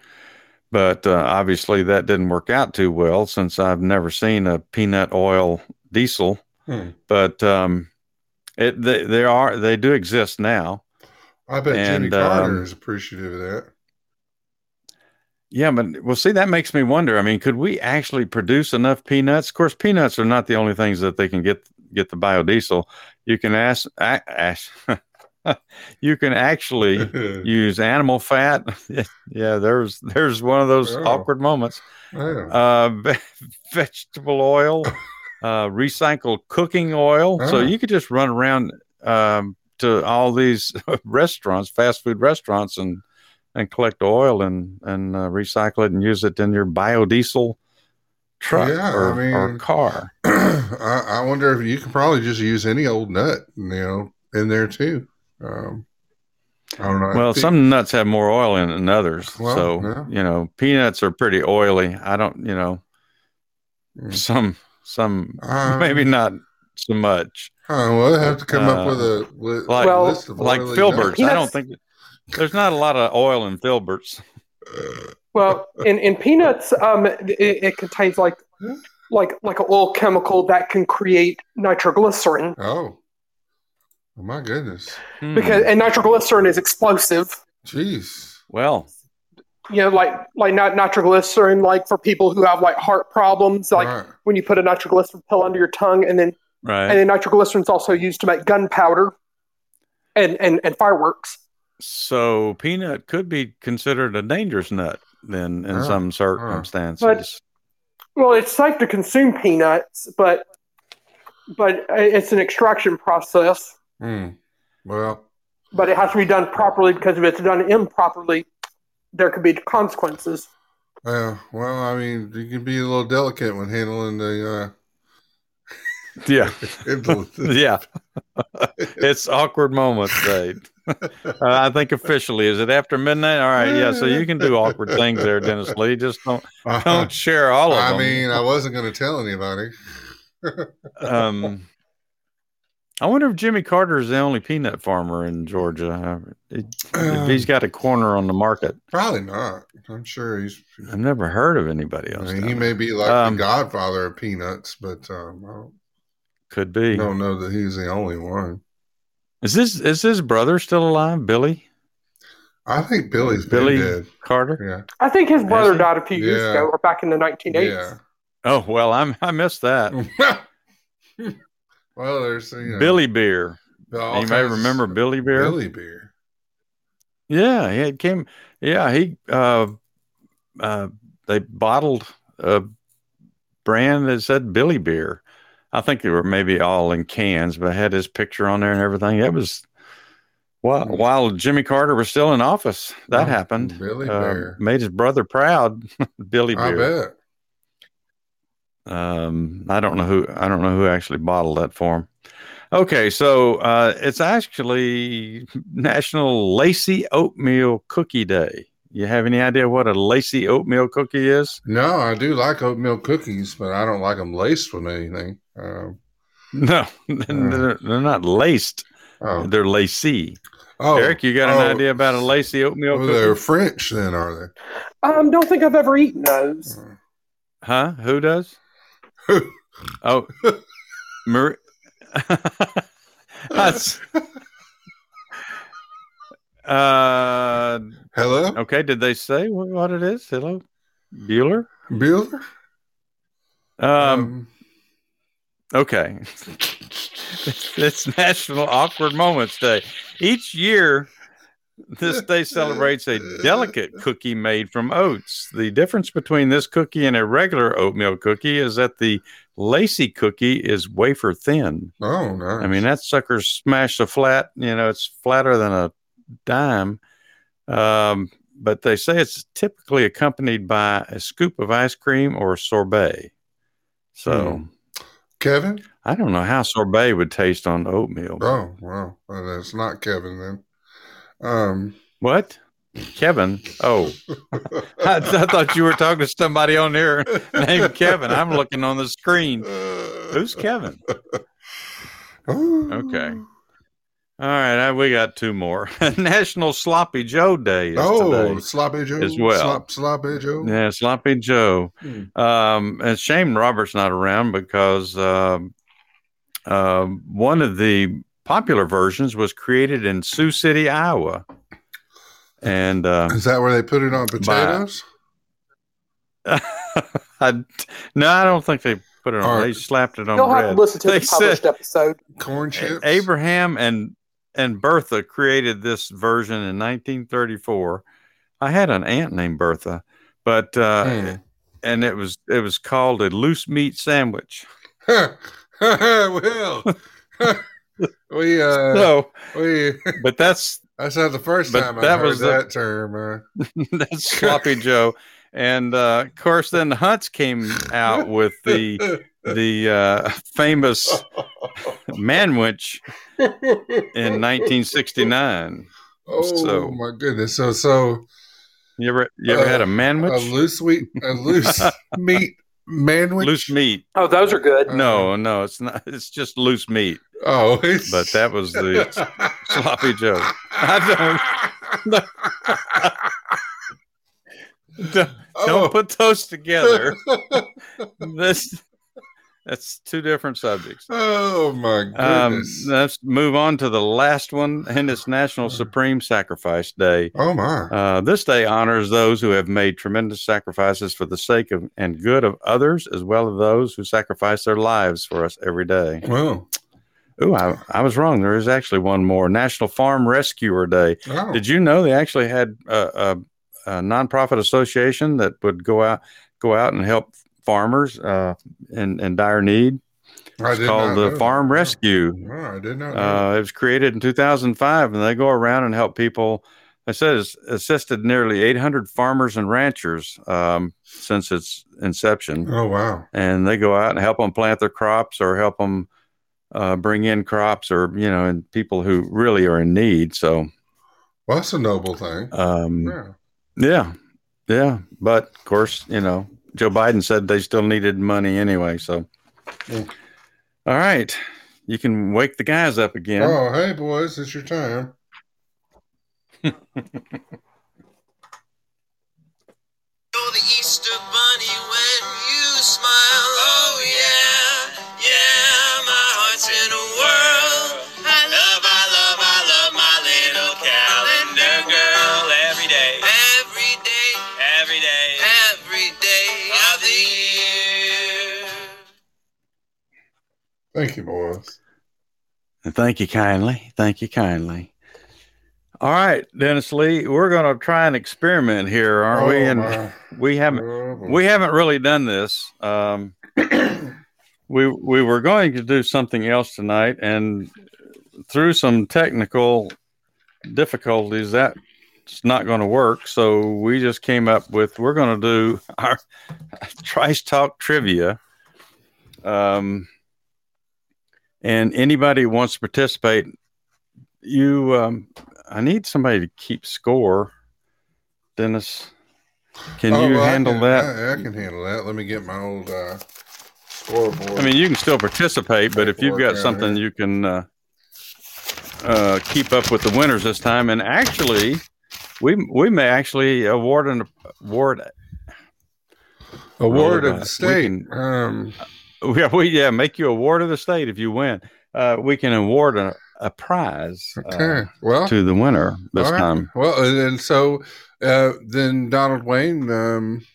But uh, obviously, that didn't work out too well since I've never seen a peanut oil diesel. Hmm. But um, it they, they are they do exist now. I bet Jimmy Carter um, is appreciative of that. Yeah, but well, see, that makes me wonder. I mean, could we actually produce enough peanuts? Of course, peanuts are not the only things that they can get get the biodiesel. You can ask, ask you can actually use animal fat. yeah, there's there's one of those Oh. awkward moments. Uh, ve- vegetable oil, uh, recycled cooking oil. So Oh. you could just run around um, to all these restaurants, fast food restaurants, and and collect oil and and uh, recycle it and use it in your biodiesel truck Yeah, or, I or car. I, I wonder if you can probably just use any old nut, you know, in there too. Um, I don't know. Well, some nuts have more oil in than others. Well, so yeah. you know, peanuts are pretty oily. I don't, you know, Mm. some some Um, maybe not so much. Huh, well, they have to come Uh, up with a li- like Well, list of like filberts. nuts. I don't think there's not a lot of oil in filberts. Well, in, in peanuts, um, it, it contains like like like an oil chemical that can create nitroglycerin oh, oh my goodness, Hmm. because and nitroglycerin is explosive. jeez. well, You know, like like not nitroglycerin, like for people who have like heart problems, like right. when you put a nitroglycerin pill under your tongue, and then right. and then nitroglycerin is also used to make gunpowder and, and and fireworks. so peanut could be considered a dangerous nut then in some circumstances. But- Well, it's safe to consume peanuts, but but it's an extraction process. Hmm. Well, But it has to be done properly because if it's done improperly, there could be consequences. uh, well, I mean, you can be a little delicate when handling the. yeah, Uh, influences. yeah. it's awkward moments, right? Uh, I think officially, is it after midnight? All right, yeah. So you can do awkward things there, Dennis Lee. Just don't don't share all of I them. mean, I wasn't going to tell anybody. um, I wonder if Jimmy Carter is the only peanut farmer in Georgia. If he's got a corner on the market, Probably not. I'm sure he's. I've never heard of anybody I else. mean, he may be like Um, the godfather of peanuts, but um, I Could be. don't know that he's the only one. Is this is his brother still alive? Billy I think Billy's Billy been dead. Carter. Yeah, I think his brother died a few years ago, or back in the 1980s. Yeah. Oh well, I'm I missed that. well, there's you know, Billy Beer. You may remember Billy Beer. Billy Beer. Yeah, he had came. Yeah, he. Uh, uh, they bottled a brand that said Billy Beer. I think they were maybe all in cans, but had his picture on there and everything. It was while Hmm. while Jimmy Carter was still in office. That Oh, happened. Billy Uh, Bear. made his brother proud. Billy I Beer. bet. Um, I don't know who. I don't know who actually bottled that for him. Okay, so uh, it's actually National Lacy Oatmeal Cookie Day. You have any idea what a lacy oatmeal cookie is? No, I do like oatmeal cookies, but I don't like them laced with anything. Um, No, they're, they're not laced. oh, They're lacy. oh, Eric, you got an oh, idea about a lacy oatmeal Well, they're? French, then, are they? Um, don't think I've ever eaten those. Huh? Who does? Oh, Marie. That's- uh, Hello, okay. Did they say what, what it is? Hello, Bueller. Bueller. Um, okay. it's National Awkward Moments Day. Each year, this day celebrates a delicate cookie made from oats. The difference between this cookie and a regular oatmeal cookie is that the lacy cookie is wafer thin. oh, nice. I mean, that sucker's smashed so flat, you know, it's flatter than a dime. Um, but they say it's typically accompanied by a scoop of ice cream or sorbet. So Hmm. Kevin. I don't know how sorbet would taste on oatmeal. Oh, well, well, that's not Kevin then. Um, What? Kevin? Oh, I, I thought you were talking to somebody on there named Kevin. I'm looking on the screen. Who's Kevin? Okay. All right, we got two more. National Sloppy Joe Day is Oh, today. sloppy Joe as well. Slop, sloppy Joe. Yeah, Sloppy Joe. Hmm. Um, and shame Robert's not around because um, um, one of the popular versions was created in Sioux City, Iowa. And uh, Is that where they put it on potatoes? I, no, I don't think they put it on. Or- they slapped it on You'll have to listen to They the published said- episode. Corn chips. Abraham and and Bertha created this version in 1934. I had an aunt named Bertha, but uh, Hmm. and it was it was called a loose meat sandwich. well, we uh, So, we but that's that's not the first time I that heard was that term. Uh, that's sloppy Joe, and uh, of course then the Hunts came out with the the uh, famous manwich in 1969. oh So- my goodness! So so You ever you ever had a manwich? a loose wheat, a loose meat manwich. loose meat. Oh, those are good. No, no, it's not. It's just loose meat. Oh, it's... But that was the sloppy joke. I don't. Don't, Oh. don't put those together. this that's two different subjects. oh my Um, goodness! let's move on to the last one, and it's National Supreme Sacrifice Day. oh my! Uh, this day honors those who have made tremendous sacrifices for the sake of and good of others, as well as those who sacrifice their lives for us every day. well, Ooh, I, I was wrong. There is actually one more National Farm Rescuer Day. oh, Did you know they actually had a, a, a nonprofit association that would go out go out and help farmers uh, in, in dire need? It's called the Farm that. Rescue. Oh, I did not. know Uh, it was created in 2005, and they go around and help people. I said it's assisted nearly 800 farmers and ranchers um, since its inception, oh wow! and they go out and help them plant their crops or help them uh, bring in crops or you know, and people who really are in need. So, Well, that's a noble thing. um, Yeah. yeah, yeah. But of course, you know, Joe Biden said they still needed money anyway. So, Mm. all right, you can wake the guys up again. Oh, hey boys, it's your time. You're the Easter bunny when you smile. Oh yeah, yeah, Thank you, boys. And Thank you kindly. Thank you kindly. All right, Dennis Lee, we're going to try and experiment here, aren't we? Oh, And my. we haven't Oh, we haven't really done this. Um, we we were going to do something else tonight, and through some technical difficulties, that's not going to work. So we just came up with we're going to do our Trice Talk trivia. Um, and anybody who wants to participate, you, um, I need somebody to keep score. Dennis, can Oh, you well, handle can- that? I, I can handle that. Let me get my old uh, scoreboard. I mean, you can still participate, but if you've got something here. you can uh, uh, keep up with the winners this time, and actually, we we may actually award an award. award of the state. can- um, Yeah, we yeah make you a ward of the state if you win. Uh, we can award a, a prize uh, Okay. well, to the winner this right. time. Well, and, and so uh, then Donald Wayne, um,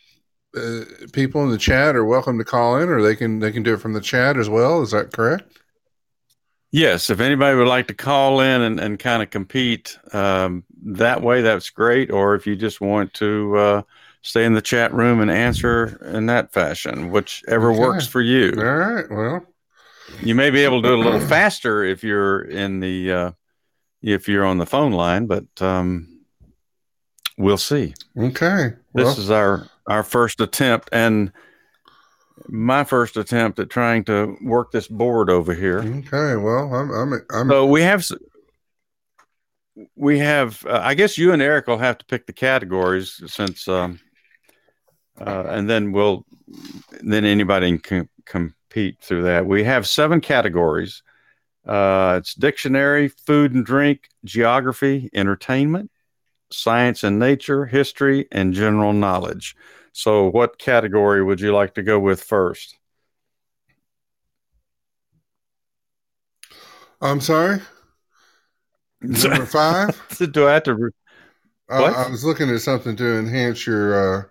uh, people in the chat are welcome to call in, or they can they can do it from the chat as well. Is that correct? Yes, if anybody would like to call in and, and kind of compete um, that way, that's great. Or if you just want to uh, stay in the chat room and answer in that fashion, whichever Okay. works for you. All right. Well, You may be able to do it a little faster if you're in the uh, if you're on the phone line, but um, we'll see. okay. This Well, is our our first attempt and my first attempt at trying to work this board over here. okay. Well, I'm I'm I'm So we have we have uh, I guess you and Eric will have to pick the categories since um uh, and then we'll then anybody can compete through that. We have seven categories. Uh, it's dictionary, food and drink, geography, entertainment, science and nature, history, and general knowledge. So, what category would you like to go with first? I'm sorry. Number five. Do I have to? Re- I, I was looking at something to enhance your uh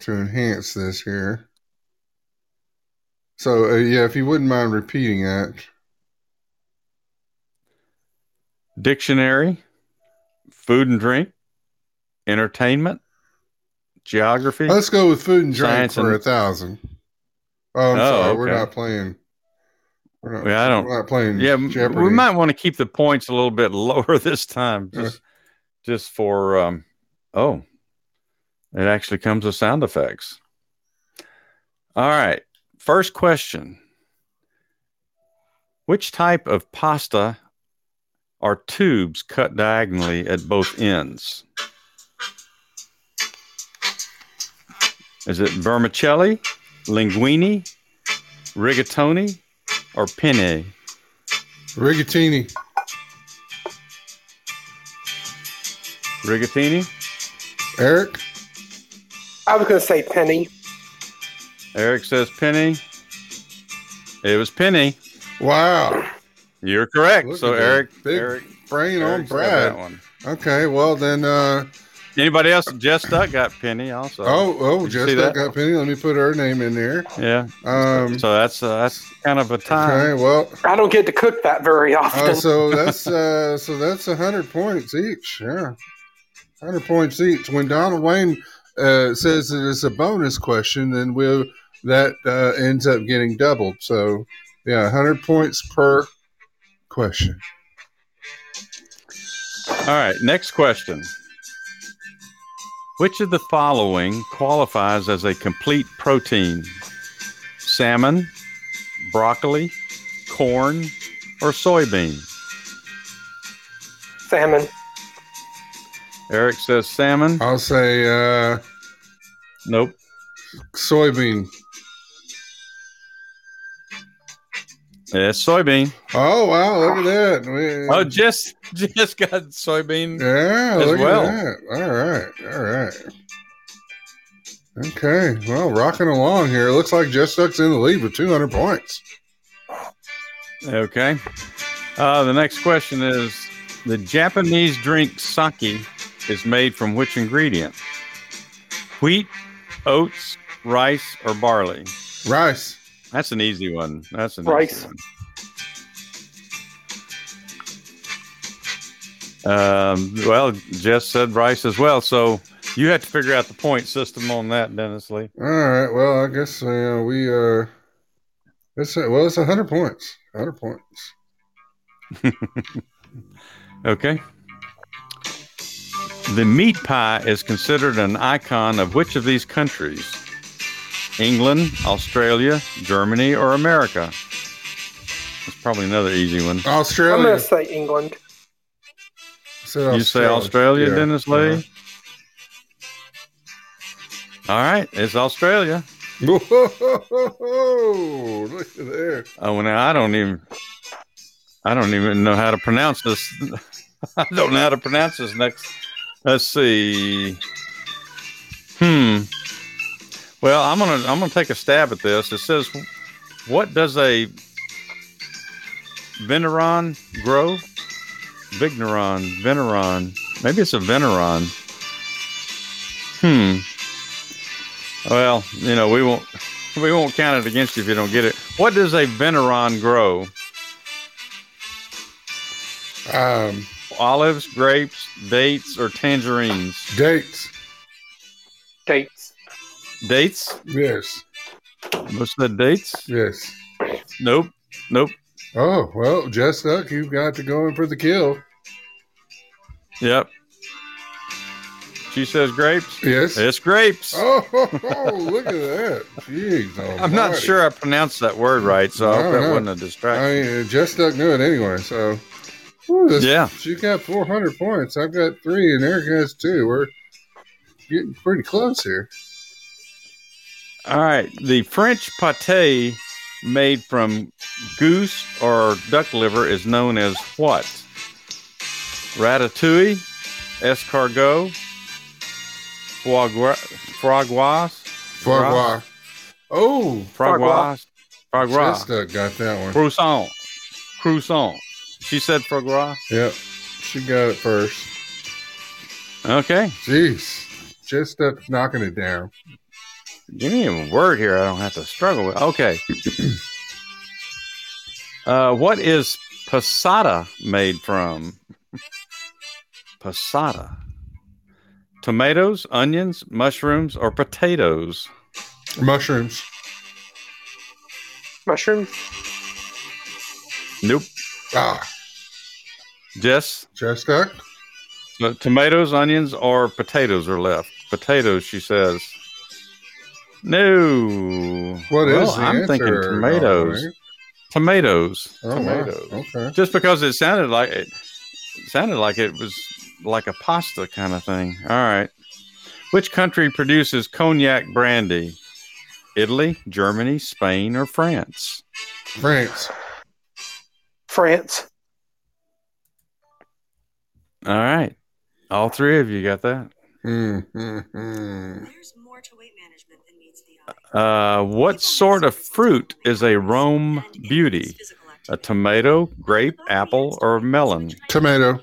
to enhance this here. So uh, yeah, if you wouldn't mind repeating that. dictionary, food and drink, entertainment, geography. Let's go with food and drink for and- a thousand. Oh, I'm Oh, sorry, we're not playing. We're not, Yeah, I don't- We're not playing. yeah, Jeopardy. we might want to keep the points a little bit lower this time, just just for um. Oh, it actually comes with sound effects. All right, first question: Which type of pasta are tubes cut diagonally at both ends? Is it vermicelli, linguine, rigatoni, or penne? Rigatini. Rigatini. Eric. I was going to say penny. Eric says penny. It was penny. Wow. You're correct. Look so Eric, big Eric, brain on Eric's that Brad. one. Okay, well then. uh Anybody else? Jess Duck got penny also. Oh, oh, Did you just see that that? got Penny. Let me put her name in there. yeah. Um. So that's uh, that's kind of a time. Okay, well, I don't get to cook that very often. uh, so that's uh, so that's a hundred points each. Yeah, hundred points each. When Donald Wayne uh, says that it's a bonus question, then we'll that uh, ends up getting doubled. So yeah, hundred points per question. All right. Next question. Which of the following qualifies as a complete protein? Salmon, broccoli, corn, or soybean? Salmon. Eric says salmon. I'll say uh, Nope. soybean. It's soybean. Oh wow! Look at that. We- Oh, just just got soybean. Yeah, as well. All right, all right. Okay, well, rocking along here. It looks like Jess Duck's in the lead with 200 points. Okay. Uh, the next question is the Japanese drink sake is made from which ingredient? Wheat, oats, rice, or barley? Rice. That's an easy one. That's an Rice. easy one. Um, well, Jess said rice as well. So you have to figure out the point system on that, Dennis Lee. All right, well, I guess uh, we uh, it's a, well, it's 100 points. 100 points. Okay. The meat pie is considered an icon of which of these countries? England, Australia, Germany, or America? That's probably another easy one. Australia. I'm going to say England. Said You say Australia, Yeah, Dennis Lee? uh-huh. All right, it's Australia. Whoa, look at there. Oh, now I don't even, I don't even know how to pronounce this. I don't know how to pronounce this next. Let's see. Hmm. Well, I'm gonna I'm gonna take a stab at this. It says, "What does a veneron grow?" Vigneron, Veneron. Maybe it's a Veneron. Hmm. Well, you know, we won't we won't count it against you if you don't get it. What does a Veneron grow? Um, Olives, grapes, dates, or tangerines? dates. Dates. Dates? Yes. What's the dates? Yes. Nope. Nope. Oh well, Jess Duck, you've got to go in for the kill. Yep. She says grapes. Yes. It's grapes. Oh, look at that! Jeez, I'm not sure I pronounced that word right, so I No, hope that no. wasn't a I distraction. mean, Jess Duck knew it anyway. So, Whew, this- Yeah. she got 400 points. I've got three, and Eric has two. We're getting pretty close here. All right. The French pate made from goose or duck liver is known as what? Ratatouille, escargot, foie gras, foie gras, Foie gras. Oh, foie gras, foie gras, Jess got that one. croissant, croissant. She said foie gras. Yep, she got it first. Okay. Jeez, Jess Duck knocking it down. Give me a word here I don't have to struggle with. Okay. uh, what is passata made from? Passata. Tomatoes, onions, mushrooms, or potatoes? Mushrooms. Mushrooms. Nope. Ah, Jess, Jess Duck. uh, tomatoes, onions, or potatoes are left. Potatoes, she says. No. What is Well, the I'm answer? thinking tomatoes. Dominic? Tomatoes. Oh, wow. tomatoes. Okay. just because it sounded like it, it sounded like it was like a pasta kind of thing. All right. Which country produces cognac brandy? Italy, Germany, Spain, or France? France. France. All right. All three of you got that. Mm, mm, mm. There's more to weight management than meets the eye. Uh, what sort of fruit is a Rome beauty? A tomato, grape, apple, or melon? Tomato.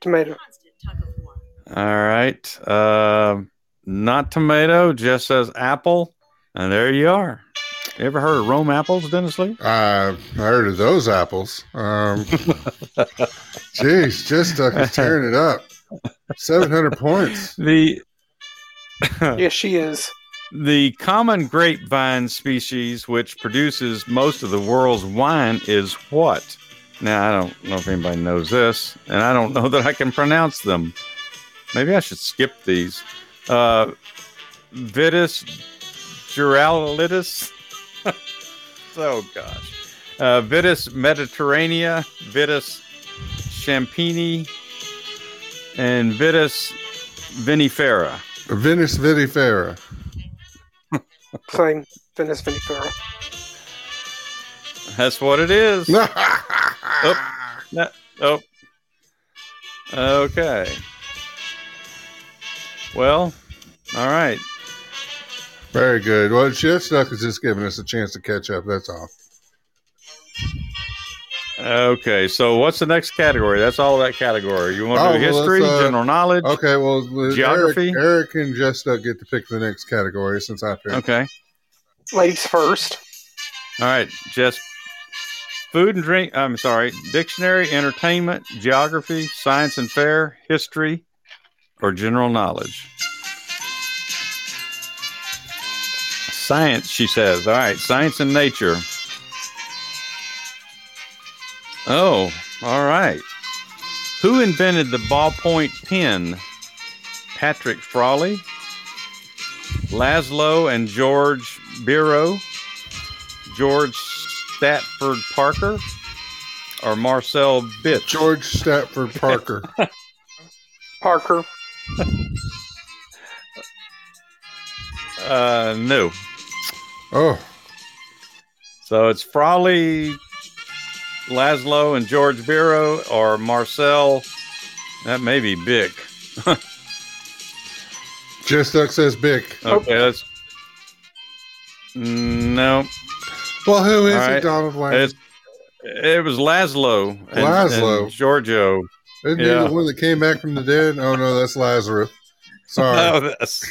Tomato. All right. Uh, not tomato, just says apple. And there you are. You ever heard of Rome apples, Dennis Lee? I've heard of those apples. Um, jeez, Jess Duck is tearing it up. 700 points. The Yes, she is. the common grapevine species which produces most of the world's wine is what? Now I don't know if anybody knows this, and I don't know that I can pronounce them. Maybe I should skip these. Uh, Vitis Giralitis. oh gosh. Uh, Vitis Mediterranea, Vitis Champini, and Vitis vinifera. Venice Vitifera. Same. Venice vinifera. That's what it is. No, oh. Okay. Well, all right. Very good. Well, Jess Duck is just giving us a chance to catch up. That's all. Okay. So, what's the next category? That's all that category. You want to Oh, do well, history, uh, general knowledge? Okay, well, Geography? Eric, Eric and Jess Duck get to pick the next category since I picked. Okay. Ladies first. All right. Just food and drink. I'm sorry. Dictionary, entertainment, geography, science and fair, history, or general knowledge. Science, she says. All right. Science and nature. Oh, all right. Who invented the ballpoint pen? Patrick Frawley, Laszlo and George Biro, George Statford Parker, or Marcel Bich? George Statford Parker. Parker. Uh, no. Oh, So it's Frawley, Laszlo, and George Biro, or Marcel. That may be Bick. Duck says Bick. Okay, that's no. Well, who is All it, right. Donald Wayne? It's It was Laszlo. And, Laszlo. and Giorgio. Isn't Yeah. he the one that came back from the dead? Oh no, that's Lazarus. Sorry. No, that's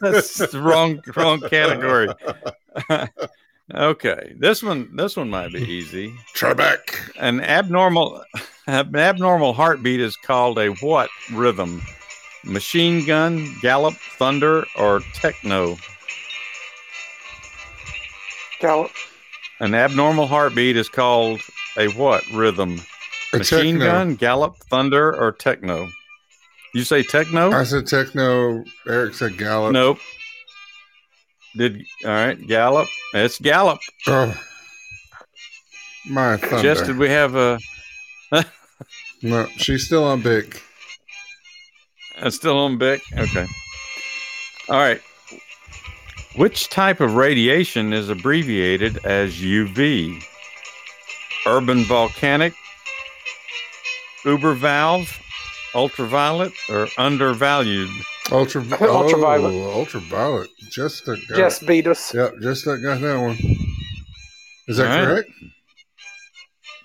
that's the wrong wrong category. okay, this one this one might be easy. Trebek. An abnormal an abnormal heartbeat is called a what rhythm? Machine gun, gallop, thunder, or techno? Gallop. An abnormal heartbeat is called a what rhythm? A Machine techno. gun, gallop, thunder, or techno? You say techno? I said techno. Eric said gallop. Nope. Did all right, Gallop. It's Gallop. Oh. My thunder. Jess, did we have a No, she's still on big. It's uh, still on Bic? Okay. All right. Which type of radiation is abbreviated as UV? Urban volcanic, uber valve, ultraviolet, or undervalued? Ultra, Ultraviolet. Oh, ultraviolet. Just that got Jess beat us. Yep, just that got that one. Is that All right. correct?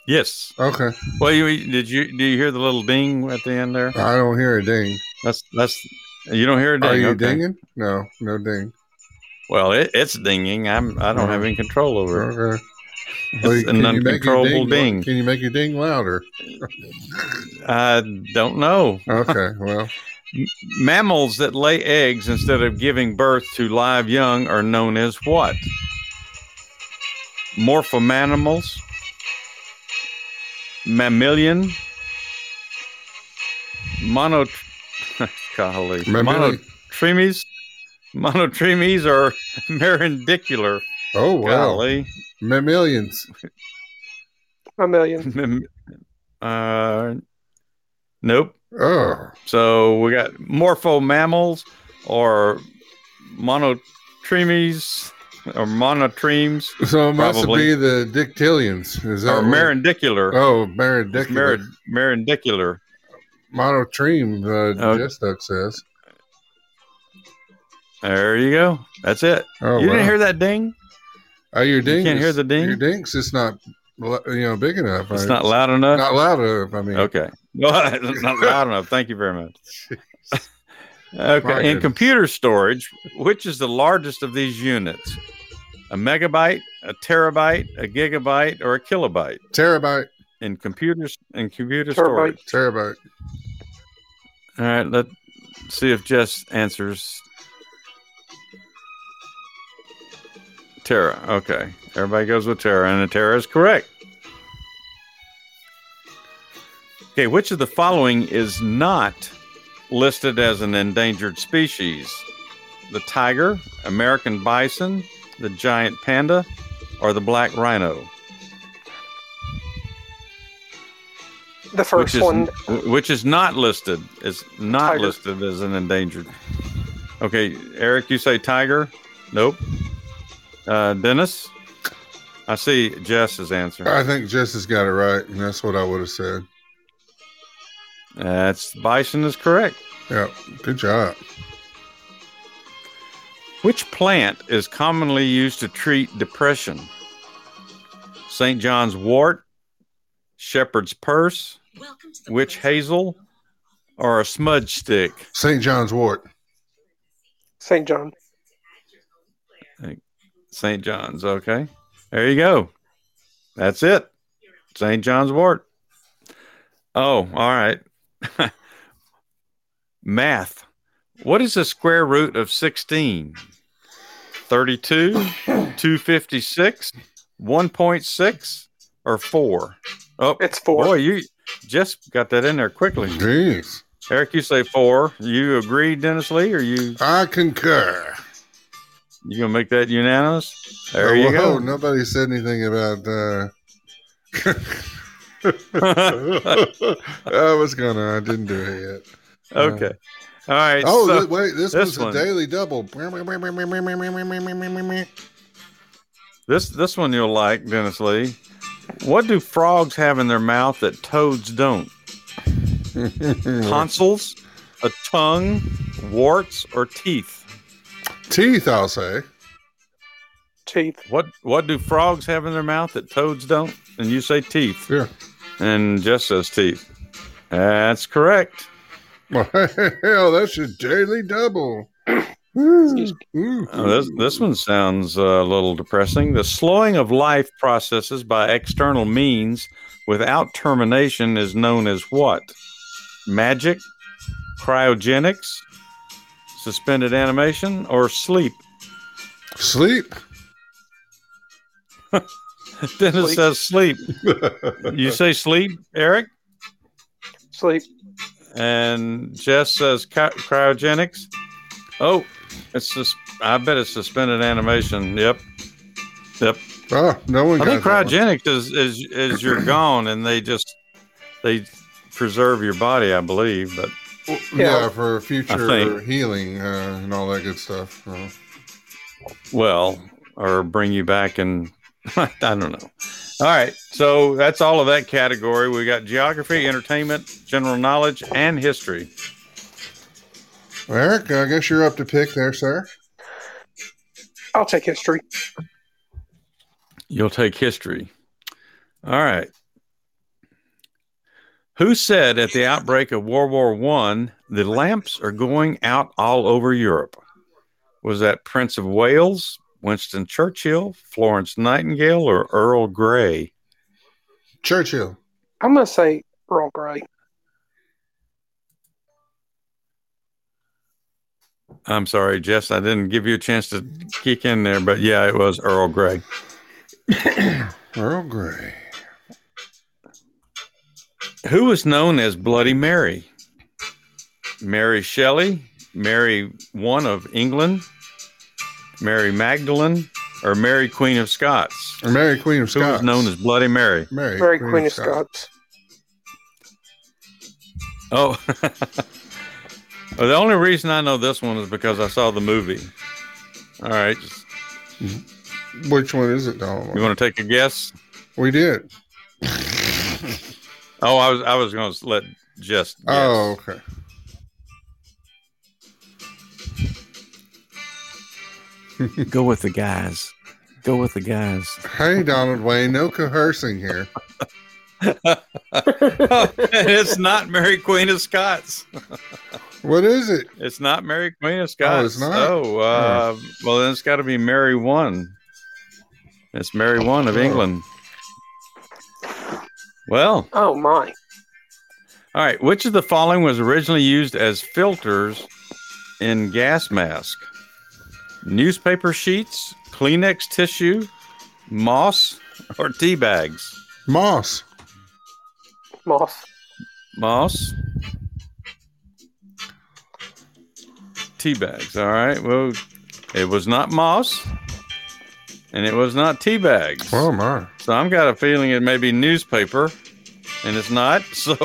Yes. Okay. Well, you did you do you hear the little ding at the end there? I don't hear a ding. That's that's you don't hear a ding. Are you okay. dinging? No, no ding. Well, it, it's dinging. I'm I don't have oh. any control over it. Okay. Well, It's an you make your uncontrollable ding, ding. Can you make your ding louder? I don't know. Okay. Well, Mammals that lay eggs instead of giving birth to live young are known as what? Morphomanimals, mammalian, mono, golly, Mammalian. monotremes, monotremes, are marindicular. oh well, Golly, mammalians. A million. Mem- uh, nope. Oh, So we got morpho mammals or monotremes or monotremes so it must Probably. be the dictylians. Is that or what-. Oh, It's marindicular. marin- Monotreme. Uh. Jess Duck says. There you go. That's it. Oh, you wow. didn't hear that ding? Oh, your ding. You can't hear the ding? Your ding's it's not, you know, big enough. It's right? not loud enough. Not loud enough. I mean, Okay. Well, it's not loud enough. Thank you very much. Okay. My In goodness. computer storage, which is the largest of these units? A megabyte, a terabyte, a gigabyte, or a kilobyte? terabyte, In computers in computer Terabyte. storage. terabyte. All right, let's see if Jess answers. Tara. Okay. Everybody goes with Tara, and Tara is correct. Okay, which of the following is not listed as an endangered species? The tiger, American bison, the giant panda, or the black rhino? The first which is, one. which is not listed is not Tiger. listed as an endangered. Okay, Eric, you say tiger? Nope. Uh, Dennis, I see Jess's answer. I think Jess has got it right, and that's what I would have said. That's bison is correct. Yeah, good job. Which plant is commonly used to treat depression? St. John's wort, shepherd's purse, witch hazel, or a smudge stick? St. John's Wort. St. John. St. John's. Okay. There you go. That's it. St. John's wort. Oh, all right. Math. What is the square root of 16? 32, 256, 1.6, or 4? Oh, It's four. boy, you just got that in there quickly. Jeez. Eric, you say 4. You agree, Dennis Lee, or you I concur. You to make that unanimous? There Oh, you whoa, go. Nobody said anything about. Uh... I was gonna. I didn't do it yet. Okay. All right. Oh, so- th- wait! This, this was one. a daily double. This this one you'll like, Dennis Lee. What do frogs have in their mouth that toads don't? Tonsils, a tongue, warts, or teeth? Teeth, I'll say. Teeth. What what do frogs have in their mouth that toads don't? And you say teeth. Yeah. And Jess says teeth. That's correct. Well, hell, that's a daily double. Ooh, ooh, Oh, this this one sounds uh, a little depressing. The slowing of life processes by external means without termination is known as what? Magic, cryogenics, suspended animation, or sleep? Sleep. Dennis Sleep. says sleep. You say sleep, Eric? Sleep. And Jess says cry- cryogenics. Oh, it's just, I bet it's suspended animation. Yep. Yep. oh, no one I got think that one. cryogenics is, is is you're gone and they just they preserve your body, I believe. But Yeah, Yeah. for future healing uh, and all that good stuff. Uh, well, or bring you back and I don't know. All right, so that's all of that category. We got geography, entertainment, general knowledge, and history. Eric, I guess you're up to pick there, sir. I'll take history. You'll take history. All right. Who said at the outbreak of World War One the lamps are going out all over Europe? Was that Prince of Wales, Winston Churchill, Florence Nightingale, or Earl Grey? Churchill. I'm gonna say Earl Grey. I'm sorry, Jess, I didn't give you a chance to kick in there, but yeah, it was Earl Grey. Earl Grey. Who was known as Bloody Mary? Mary Shelley, Mary one of England, Mary Magdalene, or Mary Queen of Scots? Or Mary Queen of Who Scots. was known as Bloody Mary? Mary, Mary Queen, of Scots. Oh, well, the only reason I know this one is because I saw the movie. All right, just, Which one is it, Donald? you want to take a guess? we did. Oh, I was I was going to let just. Guess. Oh, okay. go with the guys. Go with the guys. Hey, Donald Wayne, no coercing here. it's not Mary Queen of Scots. What is it? It's not Mary Queen of Scots. Oh, it's not? Oh, uh, well, then it's got to be Mary One. It's Mary One of Oh. England. Well, Oh my. all right. Which of the following was originally used as filters in gas mask? Newspaper sheets, Kleenex tissue, moss, or tea bags? Moss. Moss. Moss. Tea bags. All right. Well, it was not moss, and it was not tea bags. Oh, my. So I've got a feeling it may be newspaper, and it's not. So,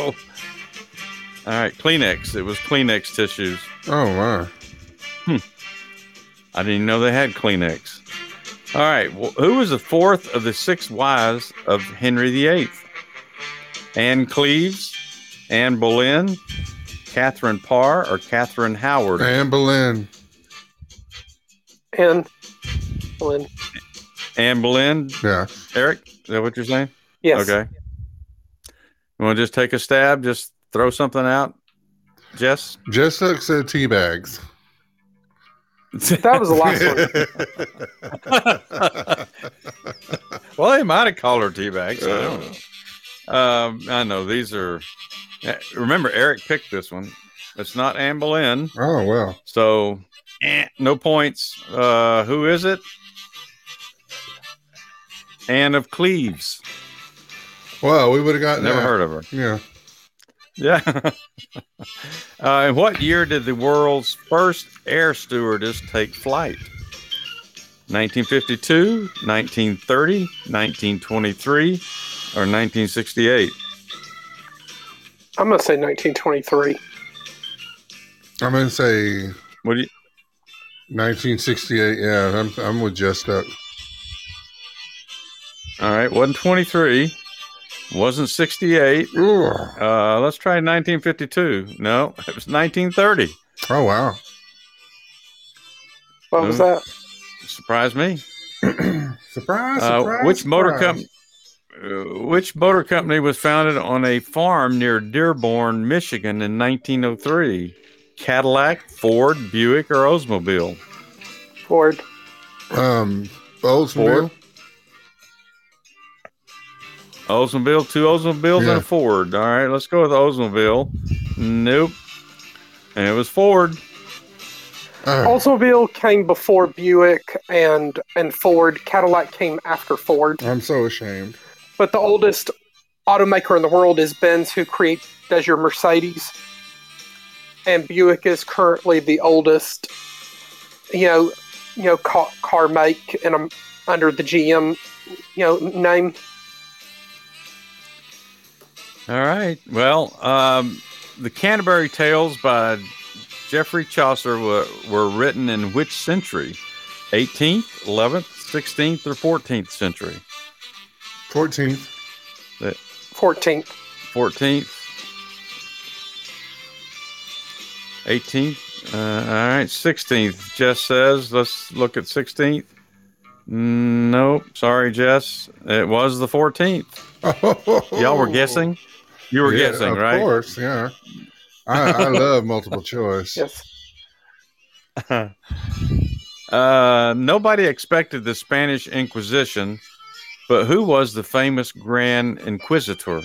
all right, Kleenex. It was Kleenex tissues. Oh, my. Hmm. I didn't even know they had Kleenex. All right, well, who was the fourth of the six wives of Henry VIII? Anne Cleves, Anne Boleyn, Catherine Parr, or Catherine Howard? Anne Boleyn. Anne Lynn. Anne Boleyn. Yeah. Eric, is that what you're saying? Yes. Okay. You want to just take a stab? Just throw something out, Jess? Just like said tea bags. That was the last one. well, they might have called her teabags. I don't know. Um, I know these are. eh, Remember, Eric picked this one. It's not Anne Boleyn, Oh, well. so eh, no points. Uh, who is it? Anne of Cleves. Well, we would have gotten Never that. heard of her. Yeah. Yeah. uh, in what year did the world's first air stewardess take flight? 1952, 1930, 1923, or 1968? I'm gonna say 1923. I'm going to say What do you? 1968. Yeah, I'm, I'm with Just Up. All right, wasn't 23, wasn't 68. Uh, let's try 1952. No, it was 1930. Oh, wow. What was that? Surprised me. Surprise! Uh, surprise which motor surprise. company? Uh, which motor company was founded on a farm near Dearborn, Michigan, in 1903? Cadillac, Ford, Buick, or Oldsmobile? Ford. Um, Oldsmobile. Oldsmobile, two Oldsmobiles and a Ford. All right, let's go with Oldsmobile. Nope. And it was Ford. Oh, Oldsmobile came before Buick and and Ford. Cadillac came after Ford. I'm so ashamed. But the oldest automaker in the world is Benz, who create does your Mercedes. And Buick is currently the oldest, you know, you know, car, car make and um, under the GM, you know, name. All right. Well, um, the Canterbury Tales by Geoffrey Chaucer were, were written in which century? 18th, 11th, 16th, or 14th century? 14th. The 14th. 14th. 18th. Uh, all right. 16th. Jess says, let's look at 16th. Nope. Sorry, Jess. It was the 14th. Y'all were guessing? You were Yeah, guessing, of right? Of course, yeah. I, I love multiple choice. Yes. uh, nobody expected the Spanish Inquisition, but who was the famous Grand Inquisitor?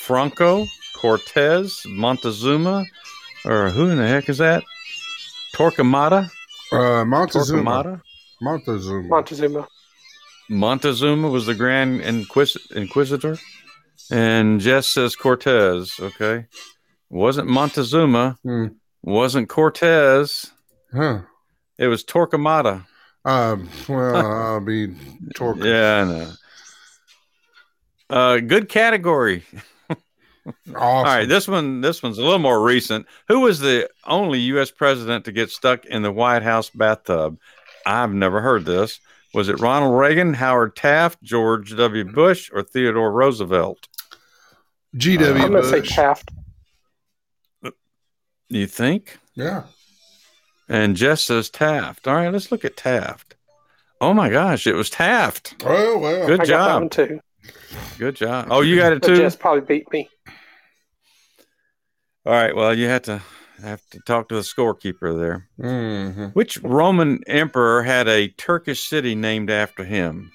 Franco, Cortez, Montezuma, or who in the heck is that? Torquemada? Uh, Montezuma. Torquemada? Montezuma. Montezuma. Montezuma was the Grand Inquis- Inquisitor, and Jess says Cortez. Okay, wasn't Montezuma, Hmm. wasn't Cortez. Huh. It was Torquemada. Um, well, I'll be torque. Yeah, I know. Uh, good category. Awesome. All right, this one, this one's a little more recent. Who was the only U.S. president to get stuck in the White House bathtub? I've never heard this. Was it Ronald Reagan, Howard Taft, George W. Bush, or Theodore Roosevelt? G.W. I'm going to say Taft. You think? Yeah. And Jess says Taft. All right, let's look at Taft. Oh my gosh, it was Taft. Oh, well. Good I got that job. one too. Good job. Oh, you got it too. Jess probably beat me. All right. Well, you have to have to talk to the scorekeeper there. hmm Which Roman emperor had a Turkish city named after him?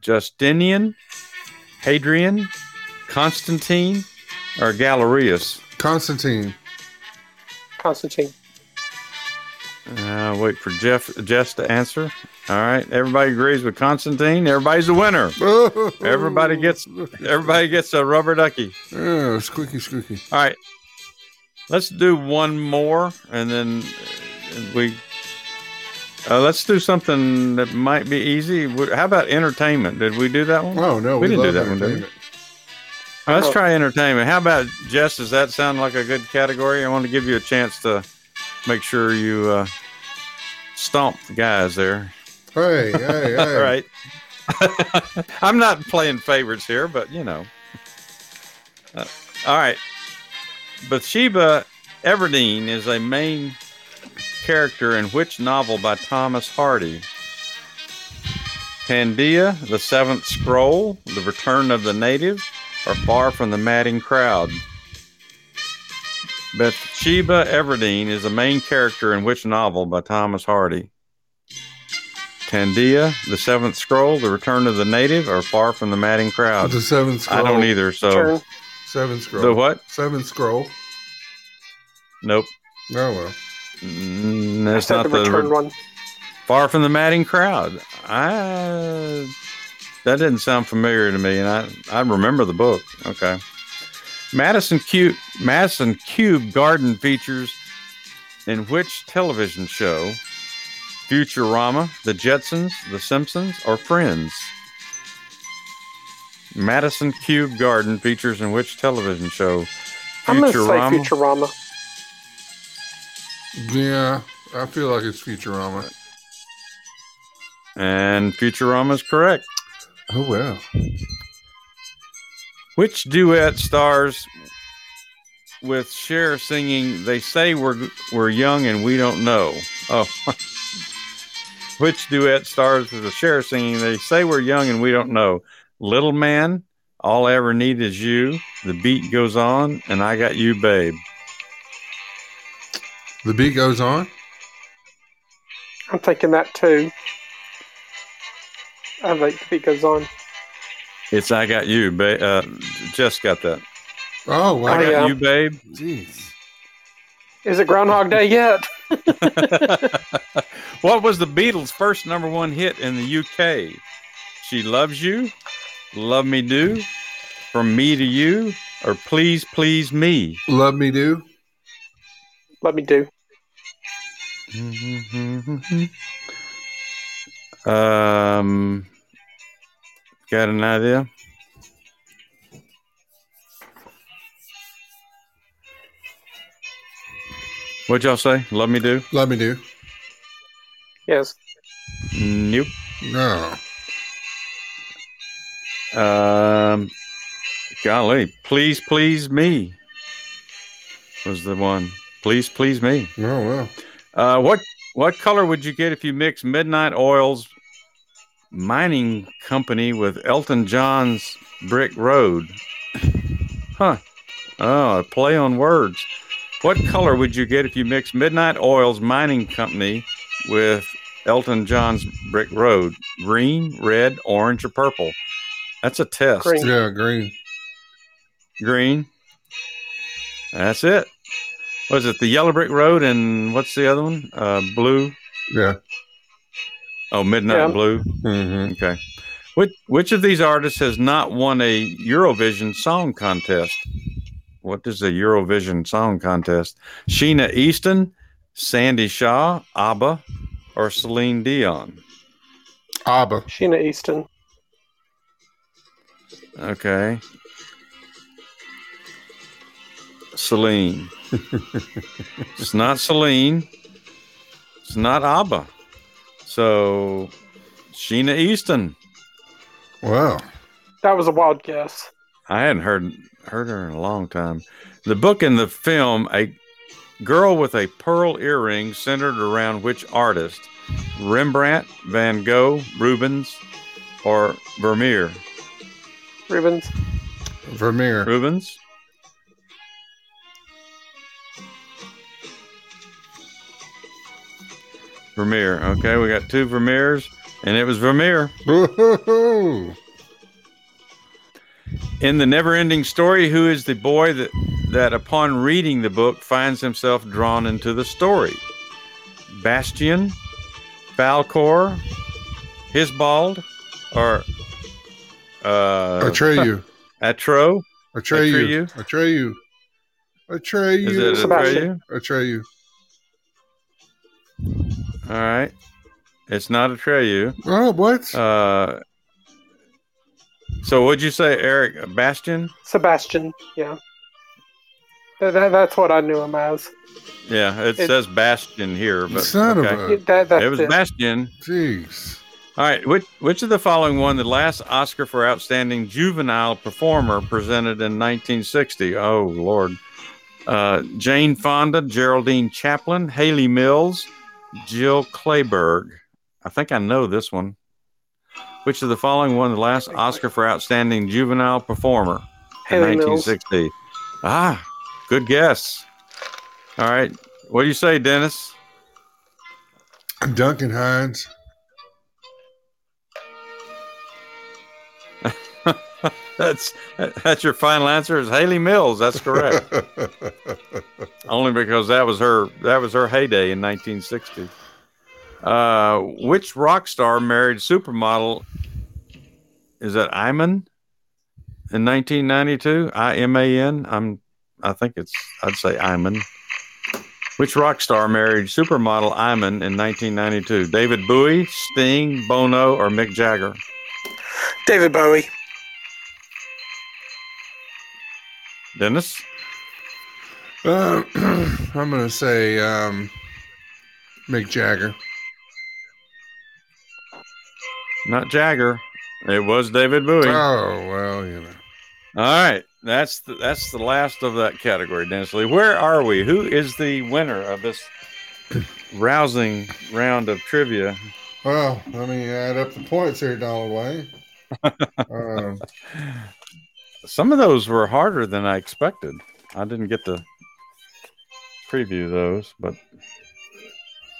Justinian, Hadrian, Constantine, or Galerius? Constantine. Constantine. Uh, wait for Jeff Jess to answer. All right. Everybody agrees with Constantine. Everybody's a winner. Everybody gets everybody gets a rubber ducky. Oh, squeaky, squeaky. All right. Let's do one more and then we uh, let's do something that might be easy. How about entertainment? Did we do that one? Oh, no. We We, didn't do love that one, let's try entertainment. How about Jess? Does that sound like a good category? I want to give you a chance to make sure you uh, stomp the guys there. Hey, hey, hey. All right. I'm not playing favorites here, but you know. Uh, all right. Bathsheba Everdeen is a main character in which novel by Thomas Hardy? Tandia, The Seventh Scroll, The Return of the Native, or Far from the Madding Crowd? Bathsheba Everdeen is the main character in which novel by Thomas Hardy? Tandia, The Seventh Scroll, The Return of the Native, or Far from the Madding Crowd? The seventh Scroll. I don't either. So Turn. Seven scroll. the what? Seven scroll. Nope. Oh, well. Mm, that's said not the return the one. Far from the Madding Crowd. I that didn't sound familiar to me, and I I remember the book. Okay. Madison Cube Madison Cube Garden features in which television show? Futurama, The Jetsons, The Simpsons, or Friends? Madison Cube Garden features in which television show? I'm going to say Futurama. Yeah, I feel like it's Futurama. And Futurama is correct. Oh, well. Which duet stars with Cher singing "They Say We're We're Young and We Don't Know"? Oh, Which duet stars with Cher singing? They say we're young and we don't know. Little man, all I ever need is you. The beat goes on, and I got you, babe. The beat goes on. I'm thinking that too. I think the beat on. It's I got you, babe. Uh, just got that. Oh, I wow. Oh, got yeah. you, babe. Jeez. Is it Groundhog Day yet? what was the Beatles' first number one hit in the UK? She loves you, love me do, from me to you, or please please me. Love me do. Love me do. um, got an idea? What'd y'all say? Love me do? Love me do. Yes. Nope. No. Um, golly, please, please me was the one. Please, please me. Oh, well. Uh, what what color would you get if you mix Midnight Oil's mining company with Elton John's Brick Road? Huh. Oh, a play on words. What color would you get if you mix Midnight Oil's mining company with Elton John's Brick Road? Green, red, orange, or purple? That's a test. Green. Yeah, green. Green. That's it. Was it the Yellow Brick Road and what's the other one? Uh, blue. Yeah. Oh, Midnight Yeah. Blue. hmm Okay. Which which of these artists has not won a Eurovision Song Contest? What is a Eurovision Song Contest? Sheena Easton, Sandie Shaw, ABBA, or Celine Dion? Abba. Sheena Easton. Okay. Celine. it's not Celine. It's not ABBA. So, Sheena Easton. Wow. That was a wild guess. I hadn't heard heard her in a long time. The book and the film, a girl with a pearl earring, centered around which artist? Rembrandt, Van Gogh, Rubens, or Vermeer? Rubens. Vermeer. Rubens. Vermeer. Okay, we got two Vermeers, and it was Vermeer. Woo-hoo-hoo. In the never-ending story, who is the boy that that upon reading the book finds himself drawn into the story? Bastian, Falkor, Hisbald, or uh, Atreyu. Atro? Atreyu. Atreyu. Atreyu? Is it Atreyu. Atreyu? Atreyu. All right. It's not a Atreyu. Oh, what? Uh, so what'd you say, Eric? Bastian? Sebastian. Yeah. That, that, that's what I knew him as. Yeah, it, It- says Bastian here, but Son of okay. a. That, that's it was it. Bastian. Jeez. All right, which which of the following won the last Oscar for outstanding juvenile performer presented in 1960? Oh Lord, uh, Jane Fonda, Geraldine Chaplin, Hayley Mills, Jill Clayburgh. I think I know this one. Which of the following won the last Oscar for outstanding juvenile performer in Hayley Mills. 1960? Ah, good guess. All right, what do you say, Dennis? Duncan Hines. That's that's your final answer is Hayley Mills. That's correct. Only because that was her that was her heyday in 1960. Uh, which rock star married supermodel? Is that Iman in 1992? I M A N. I'm. I think it's. I'd say Iman. Which rock star married supermodel Iman in 1992? David Bowie, Sting, Bono, or Mick Jagger? David Bowie. Dennis. Uh, I'm going to say um, Mick Jagger. Not Jagger. It was David Bowie. Oh, well, you know. All right, that's the, that's the last of that category, Dennis Lee. Where are we? Who is the winner of this rousing round of trivia? Well, let me add up the points here, Wayne. um, Some of those were harder than I expected. I didn't get to preview those, but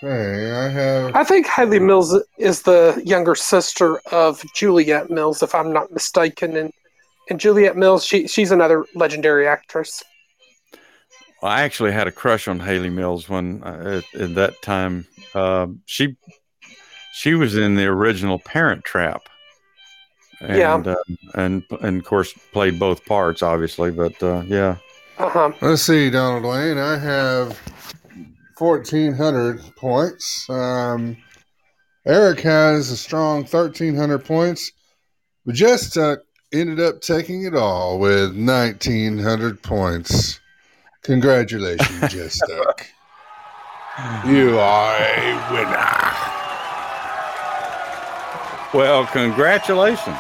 hey, I have. I think Hayley Mills is the younger sister of Juliet Mills, if I'm not mistaken. And and Juliet Mills, she she's another legendary actress. Well, I actually had a crush on Hayley Mills when uh, at, at that time. Um she she was in the original Parent Trap, and Yeah. uh, and and of course played both parts, obviously. But uh, yeah, Uh huh. Let's see, Donald Wayne. I have 1,400 points. Um, Eric has a strong 1,300 points. But Jess uh, ended up taking it all with 1,900 points. Congratulations, Jess You are a winner. well, congratulations.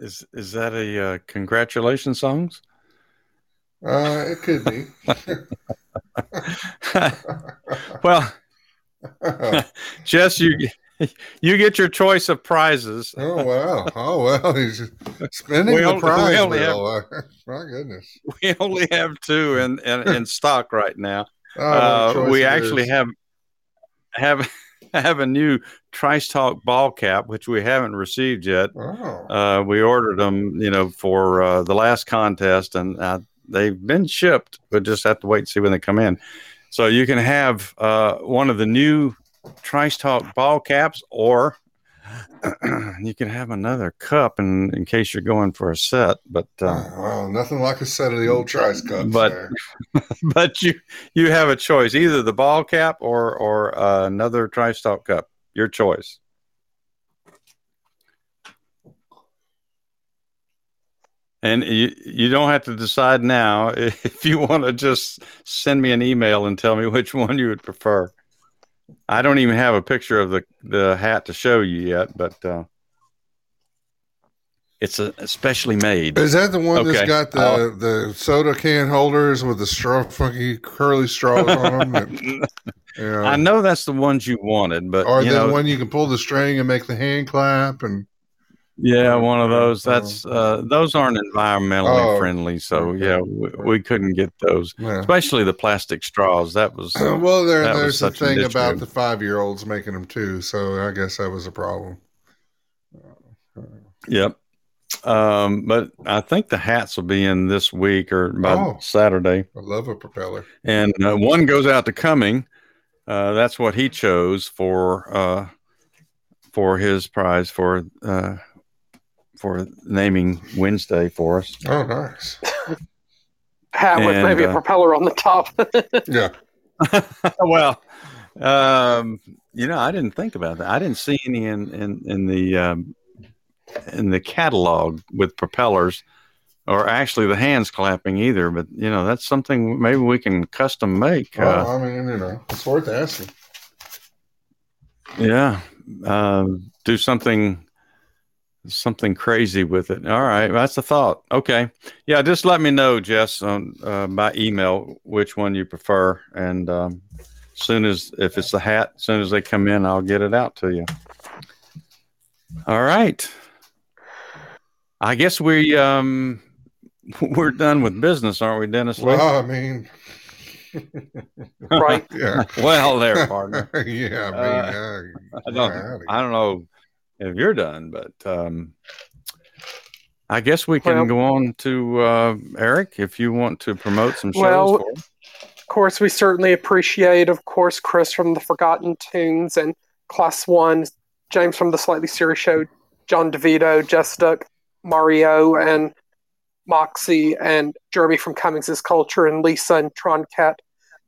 Is is that a uh, congratulations songs? Uh, it could be. well, Jess, you you get your choice of prizes. Oh wow. Oh, well. He's spending We the only- we prize only wheel. My goodness. We only have two in in, in stock right now. Oh, Uh, we actually is. have have have a new Trice Talk ball cap, which we haven't received yet. Oh. Uh, we ordered them, you know, for uh, the last contest, and uh, they've been shipped. But just have to wait and see when they come in. So you can have uh, one of the new Trice Talk ball caps, or you can have another cup in in case you're going for a set. But uh, well, nothing like a set of the old Trice cups. But- but you you have a choice either the ball cap or or uh, another Trice Talk cup your choice. And you you don't have to decide now. If you want to just send me an email and tell me which one you would prefer. I don't even have a picture of the the hat to show you yet but uh it's a especially made Is that the one that's got the, I'll- the soda can holders with the straw, funky curly straws on them? And, know, i know that's the ones you wanted but or you the one you can pull the string and make the hand clap and Yeah, one of those. Oh. That's uh, those aren't environmentally Oh, friendly, so yeah, we, we couldn't get those, yeah. especially the plastic straws. That was well, there, there's the thing about the five year olds making them too. So I guess that was a problem. yep. Um, but I think the hats will be in this week or by Oh. Saturday, I love a propeller. and uh, one goes out to Cumming. Uh, that's what he chose for uh, for his prize for uh, for naming Wednesday for us. Oh, nice. Hat with And, maybe a uh, propeller on the top. Yeah. well, um, you know, I didn't think about that. I didn't see any in in in the um, in the catalog with propellers, or actually the hands clapping either. But you know, that's something maybe we can custom make. Well, Uh, I mean, you know, it's worth asking. yeah, uh, do something something crazy with it. All right, that's a thought. Okay, yeah, just let me know, Jess, on uh, by email which one you prefer, and um, soon as if it's the hat, as soon as they come in, I'll get it out to you. All right. I guess we um we're done with business, aren't we, Dennis? Lee? Well, I mean, right. yeah. well, there, partner. yeah, I mean, Uh, I don't, I don't know if you're done, but um, I guess we can Well- go on to uh, Eric if you want to promote some shows. Well, for. Of course, we certainly appreciate, of course, Chris from the Forgotten Tunes and Class One, James from the Slightly Serious Show, Jon DiVito, Jess Duck, Mari O, and Moxsy, and Jeremy from Cummings' Culture, and Lisa and Tron Cat,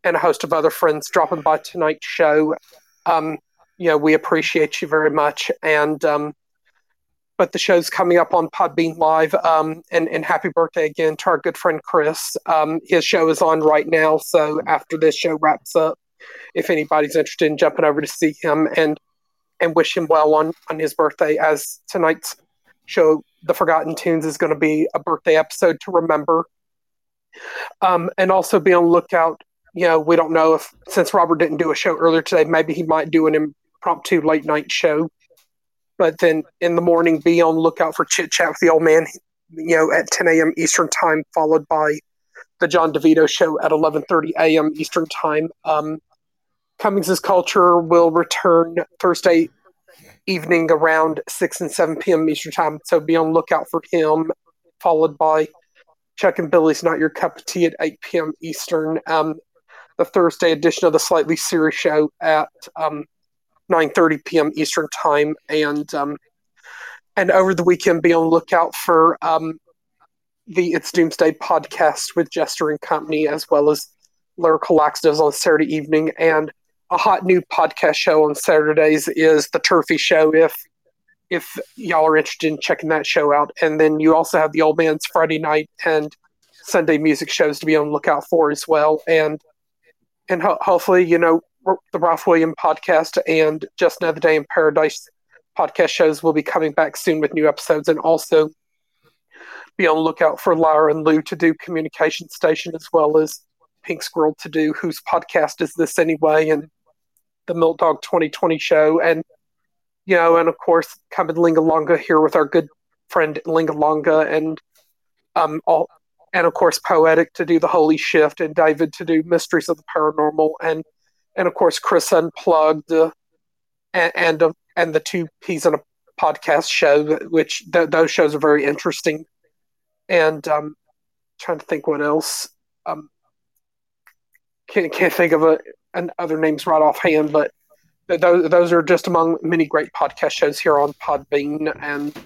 and a host of other friends dropping by tonight's show. Um, you know, we appreciate you very much, and um, but the show's coming up on Podbean Live. Um, and, and happy birthday again to our good friend Chris. Um, his show is on right now. So after this show wraps up, if anybody's interested in jumping over to see him and and wish him well on on his birthday. As tonight's show, The Forgotten Tunes, is going to be a birthday episode to remember. Um, and also be on lookout. You know, we don't know if since Robert didn't do a show earlier today, maybe he might do an impromptu late night show. But then in the morning, be on lookout for chit chat with the old man. You know, at 10 a.m. Eastern time, followed by the Jon DiVito show at 11:30 a.m. Eastern time. Um, Cummings' Culture will return Thursday evening around 6 and 7 p.m. Eastern time. So be on lookout for him, followed by Chuck and Billy's Not Your Cup of Tea at 8 p.m. Eastern. Um, the Thursday edition of the Slightly Serious Show at um, 9:30 p.m. Eastern time, and um, and over the weekend, be on lookout for um, the It's Doomsday podcast with Jester and Company, as well as Lyrical Laxatives on Saturday evening, and a hot new podcast show on Saturdays is the Turfy Show. If if y'all are interested in checking that show out, and then you also have the Old Man's Friday night and Sunday music shows to be on the lookout for as well, and and ho- hopefully you know the Ralph William podcast and Just Another Day in Paradise podcast shows will be coming back soon with new episodes, and also be on the lookout for Lara and Lou to do Communication Station as well as Pink Squirrel to do whose podcast is this anyway, and the Milk Dog 2020 show, and you know, and of course, coming Lingalonga here with our good friend Lingalonga, and um, all, and of course, Poetic to do the Holy Shift, and David to do Mysteries of the Paranormal, and and of course, Chris Unplugged, uh, and and, uh, and the two P's in a podcast show, which th- those shows are very interesting, and um, trying to think what else. Um, can't can't think of a, an other names right offhand, but th- those those are just among many great podcast shows here on Podbean, and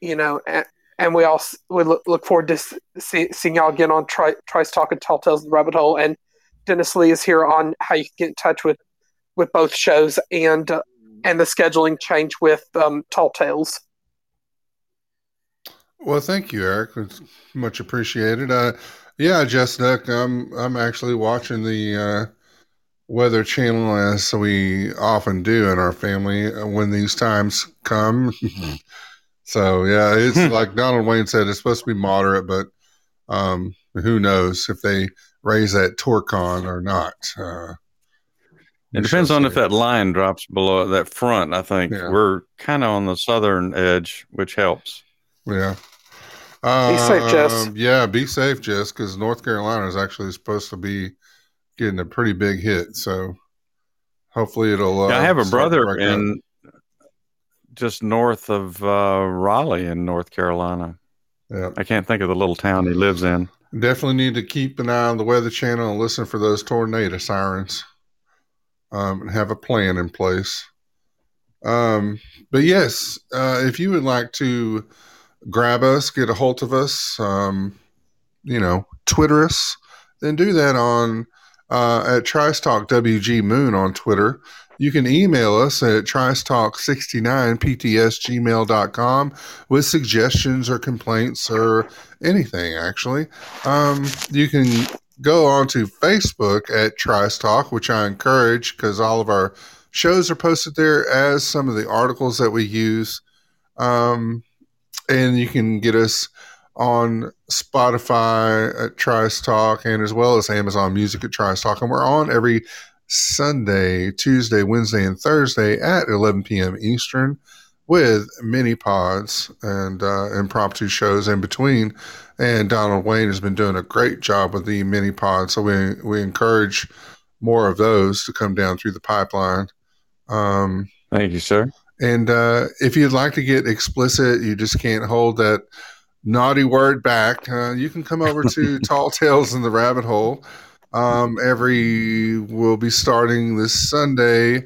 you know, and, and we all we look, look forward to see, seeing y'all again on Tri Trice Talk and Tall Tales of the Rabbit Hole, and Dennis Lee is here on how you can get in touch with with both shows and uh, and the scheduling change with um, Tall Tales. Well, thank you, Eric. It's much appreciated. Uh, yeah, Jess Duck, I'm I'm actually watching the uh, Weather Channel as we often do in our family uh, when these times come. so yeah, it's like Donald Wayne said, it's supposed to be moderate, but um, who knows if they raise that TORCON or not. Uh, It depends on if that line drops below that front. I think Yeah. we're kind of on the southern edge, which helps. Yeah. Be safe, Jess. Um, Yeah, be safe, Jess, because North Carolina is actually supposed to be getting a pretty big hit. So hopefully it'll. Uh, Yeah, I have a brother break up. in just north of uh, Raleigh in North Carolina. Yeah, I can't think of the little town he lives in. definitely need to keep an eye on the Weather Channel and listen for those tornado sirens, um, and have a plan in place. Um, but yes, uh, if you would like to grab us, get a hold of us, um, you know, Twitter us, then do that on uh, at Trice Talk WG Moon on Twitter. You can email us at tricetalk69pts with suggestions or complaints or anything, actually. Um, you can go on to Facebook at Trice Talk, which I encourage because all of our shows are posted there as some of the articles that we use. Um, and you can get us on Spotify at Trice Talk and as well as Amazon Music at Trice Talk. And we're on every Sunday, Tuesday, Wednesday, and Thursday at 11 p.m. Eastern with mini pods and uh, impromptu shows in between. And Donald Wayne has been doing a great job with the mini pods. So we, we encourage more of those to come down through the pipeline. Um, Thank you, sir. And uh, if you'd like to get explicit, you just can't hold that naughty word back. Uh, you can come over to Tall Tales in the Rabbit Hole. Um, every we'll be starting this Sunday,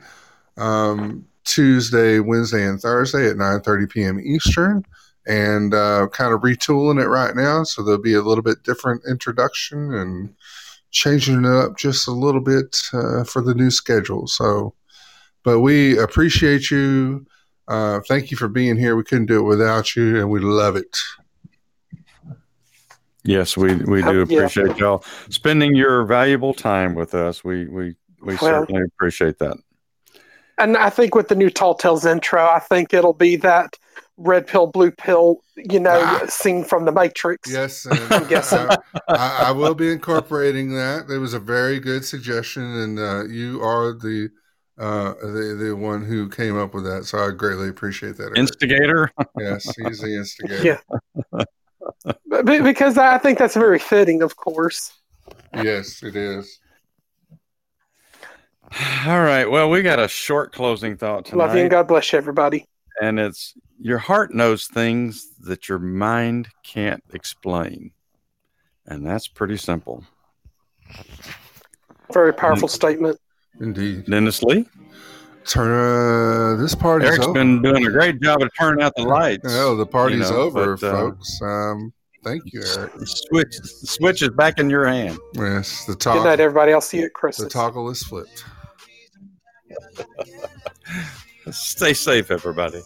um, Tuesday, Wednesday, and Thursday at 9:30 p.m. Eastern, and uh, kind of retooling it right now. So there'll be a little bit different introduction and changing it up just a little bit uh, for the new schedule. So but we appreciate you. Uh, thank you for being here. We couldn't do it without you, and we love it. Yes, we, we do yeah. appreciate y'all spending your valuable time with us. We we we Well- certainly appreciate that. And I think with the new Tall Tales intro, I think it'll be that red pill, blue pill, you know, Ah. scene from the Matrix. Yes, I'm guessing. I, I, I will be incorporating that. It was a very good suggestion, and uh, you are the uh, the the one who came up with that. So I greatly appreciate that. Instigator. yes, he's the instigator. Yeah. But- but- because I think that's very fitting, of course. Yes, it is. All right. Well, we got a short closing thought tonight. Love you and God bless you, everybody. and it's your heart knows things that your mind can't explain. And that's pretty simple. Very Mm. powerful statement. Indeed. Dennis Lee, Turn uh, this party's Eric's over. been doing a great job of turning out the lights. Oh, the party's know, over, but, uh, folks. Um, thank you, Eric. Switch, the switch is back in your hand. Yes, the Good night, everybody. I'll see you at Christmas. the toggle is flipped. Stay safe, everybody.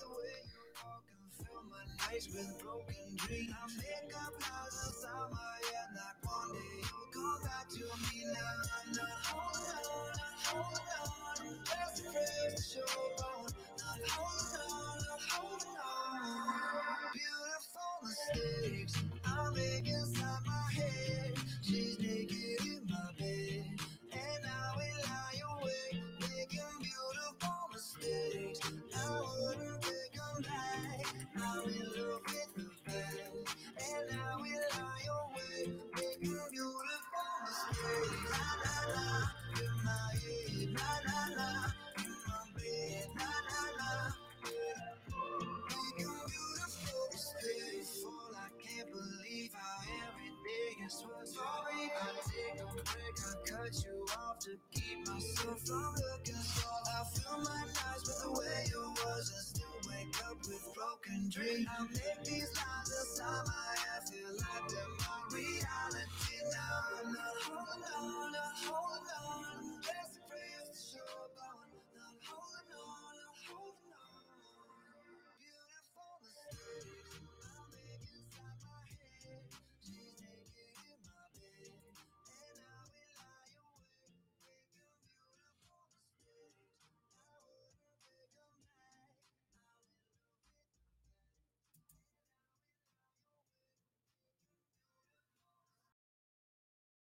Make these lines of summer,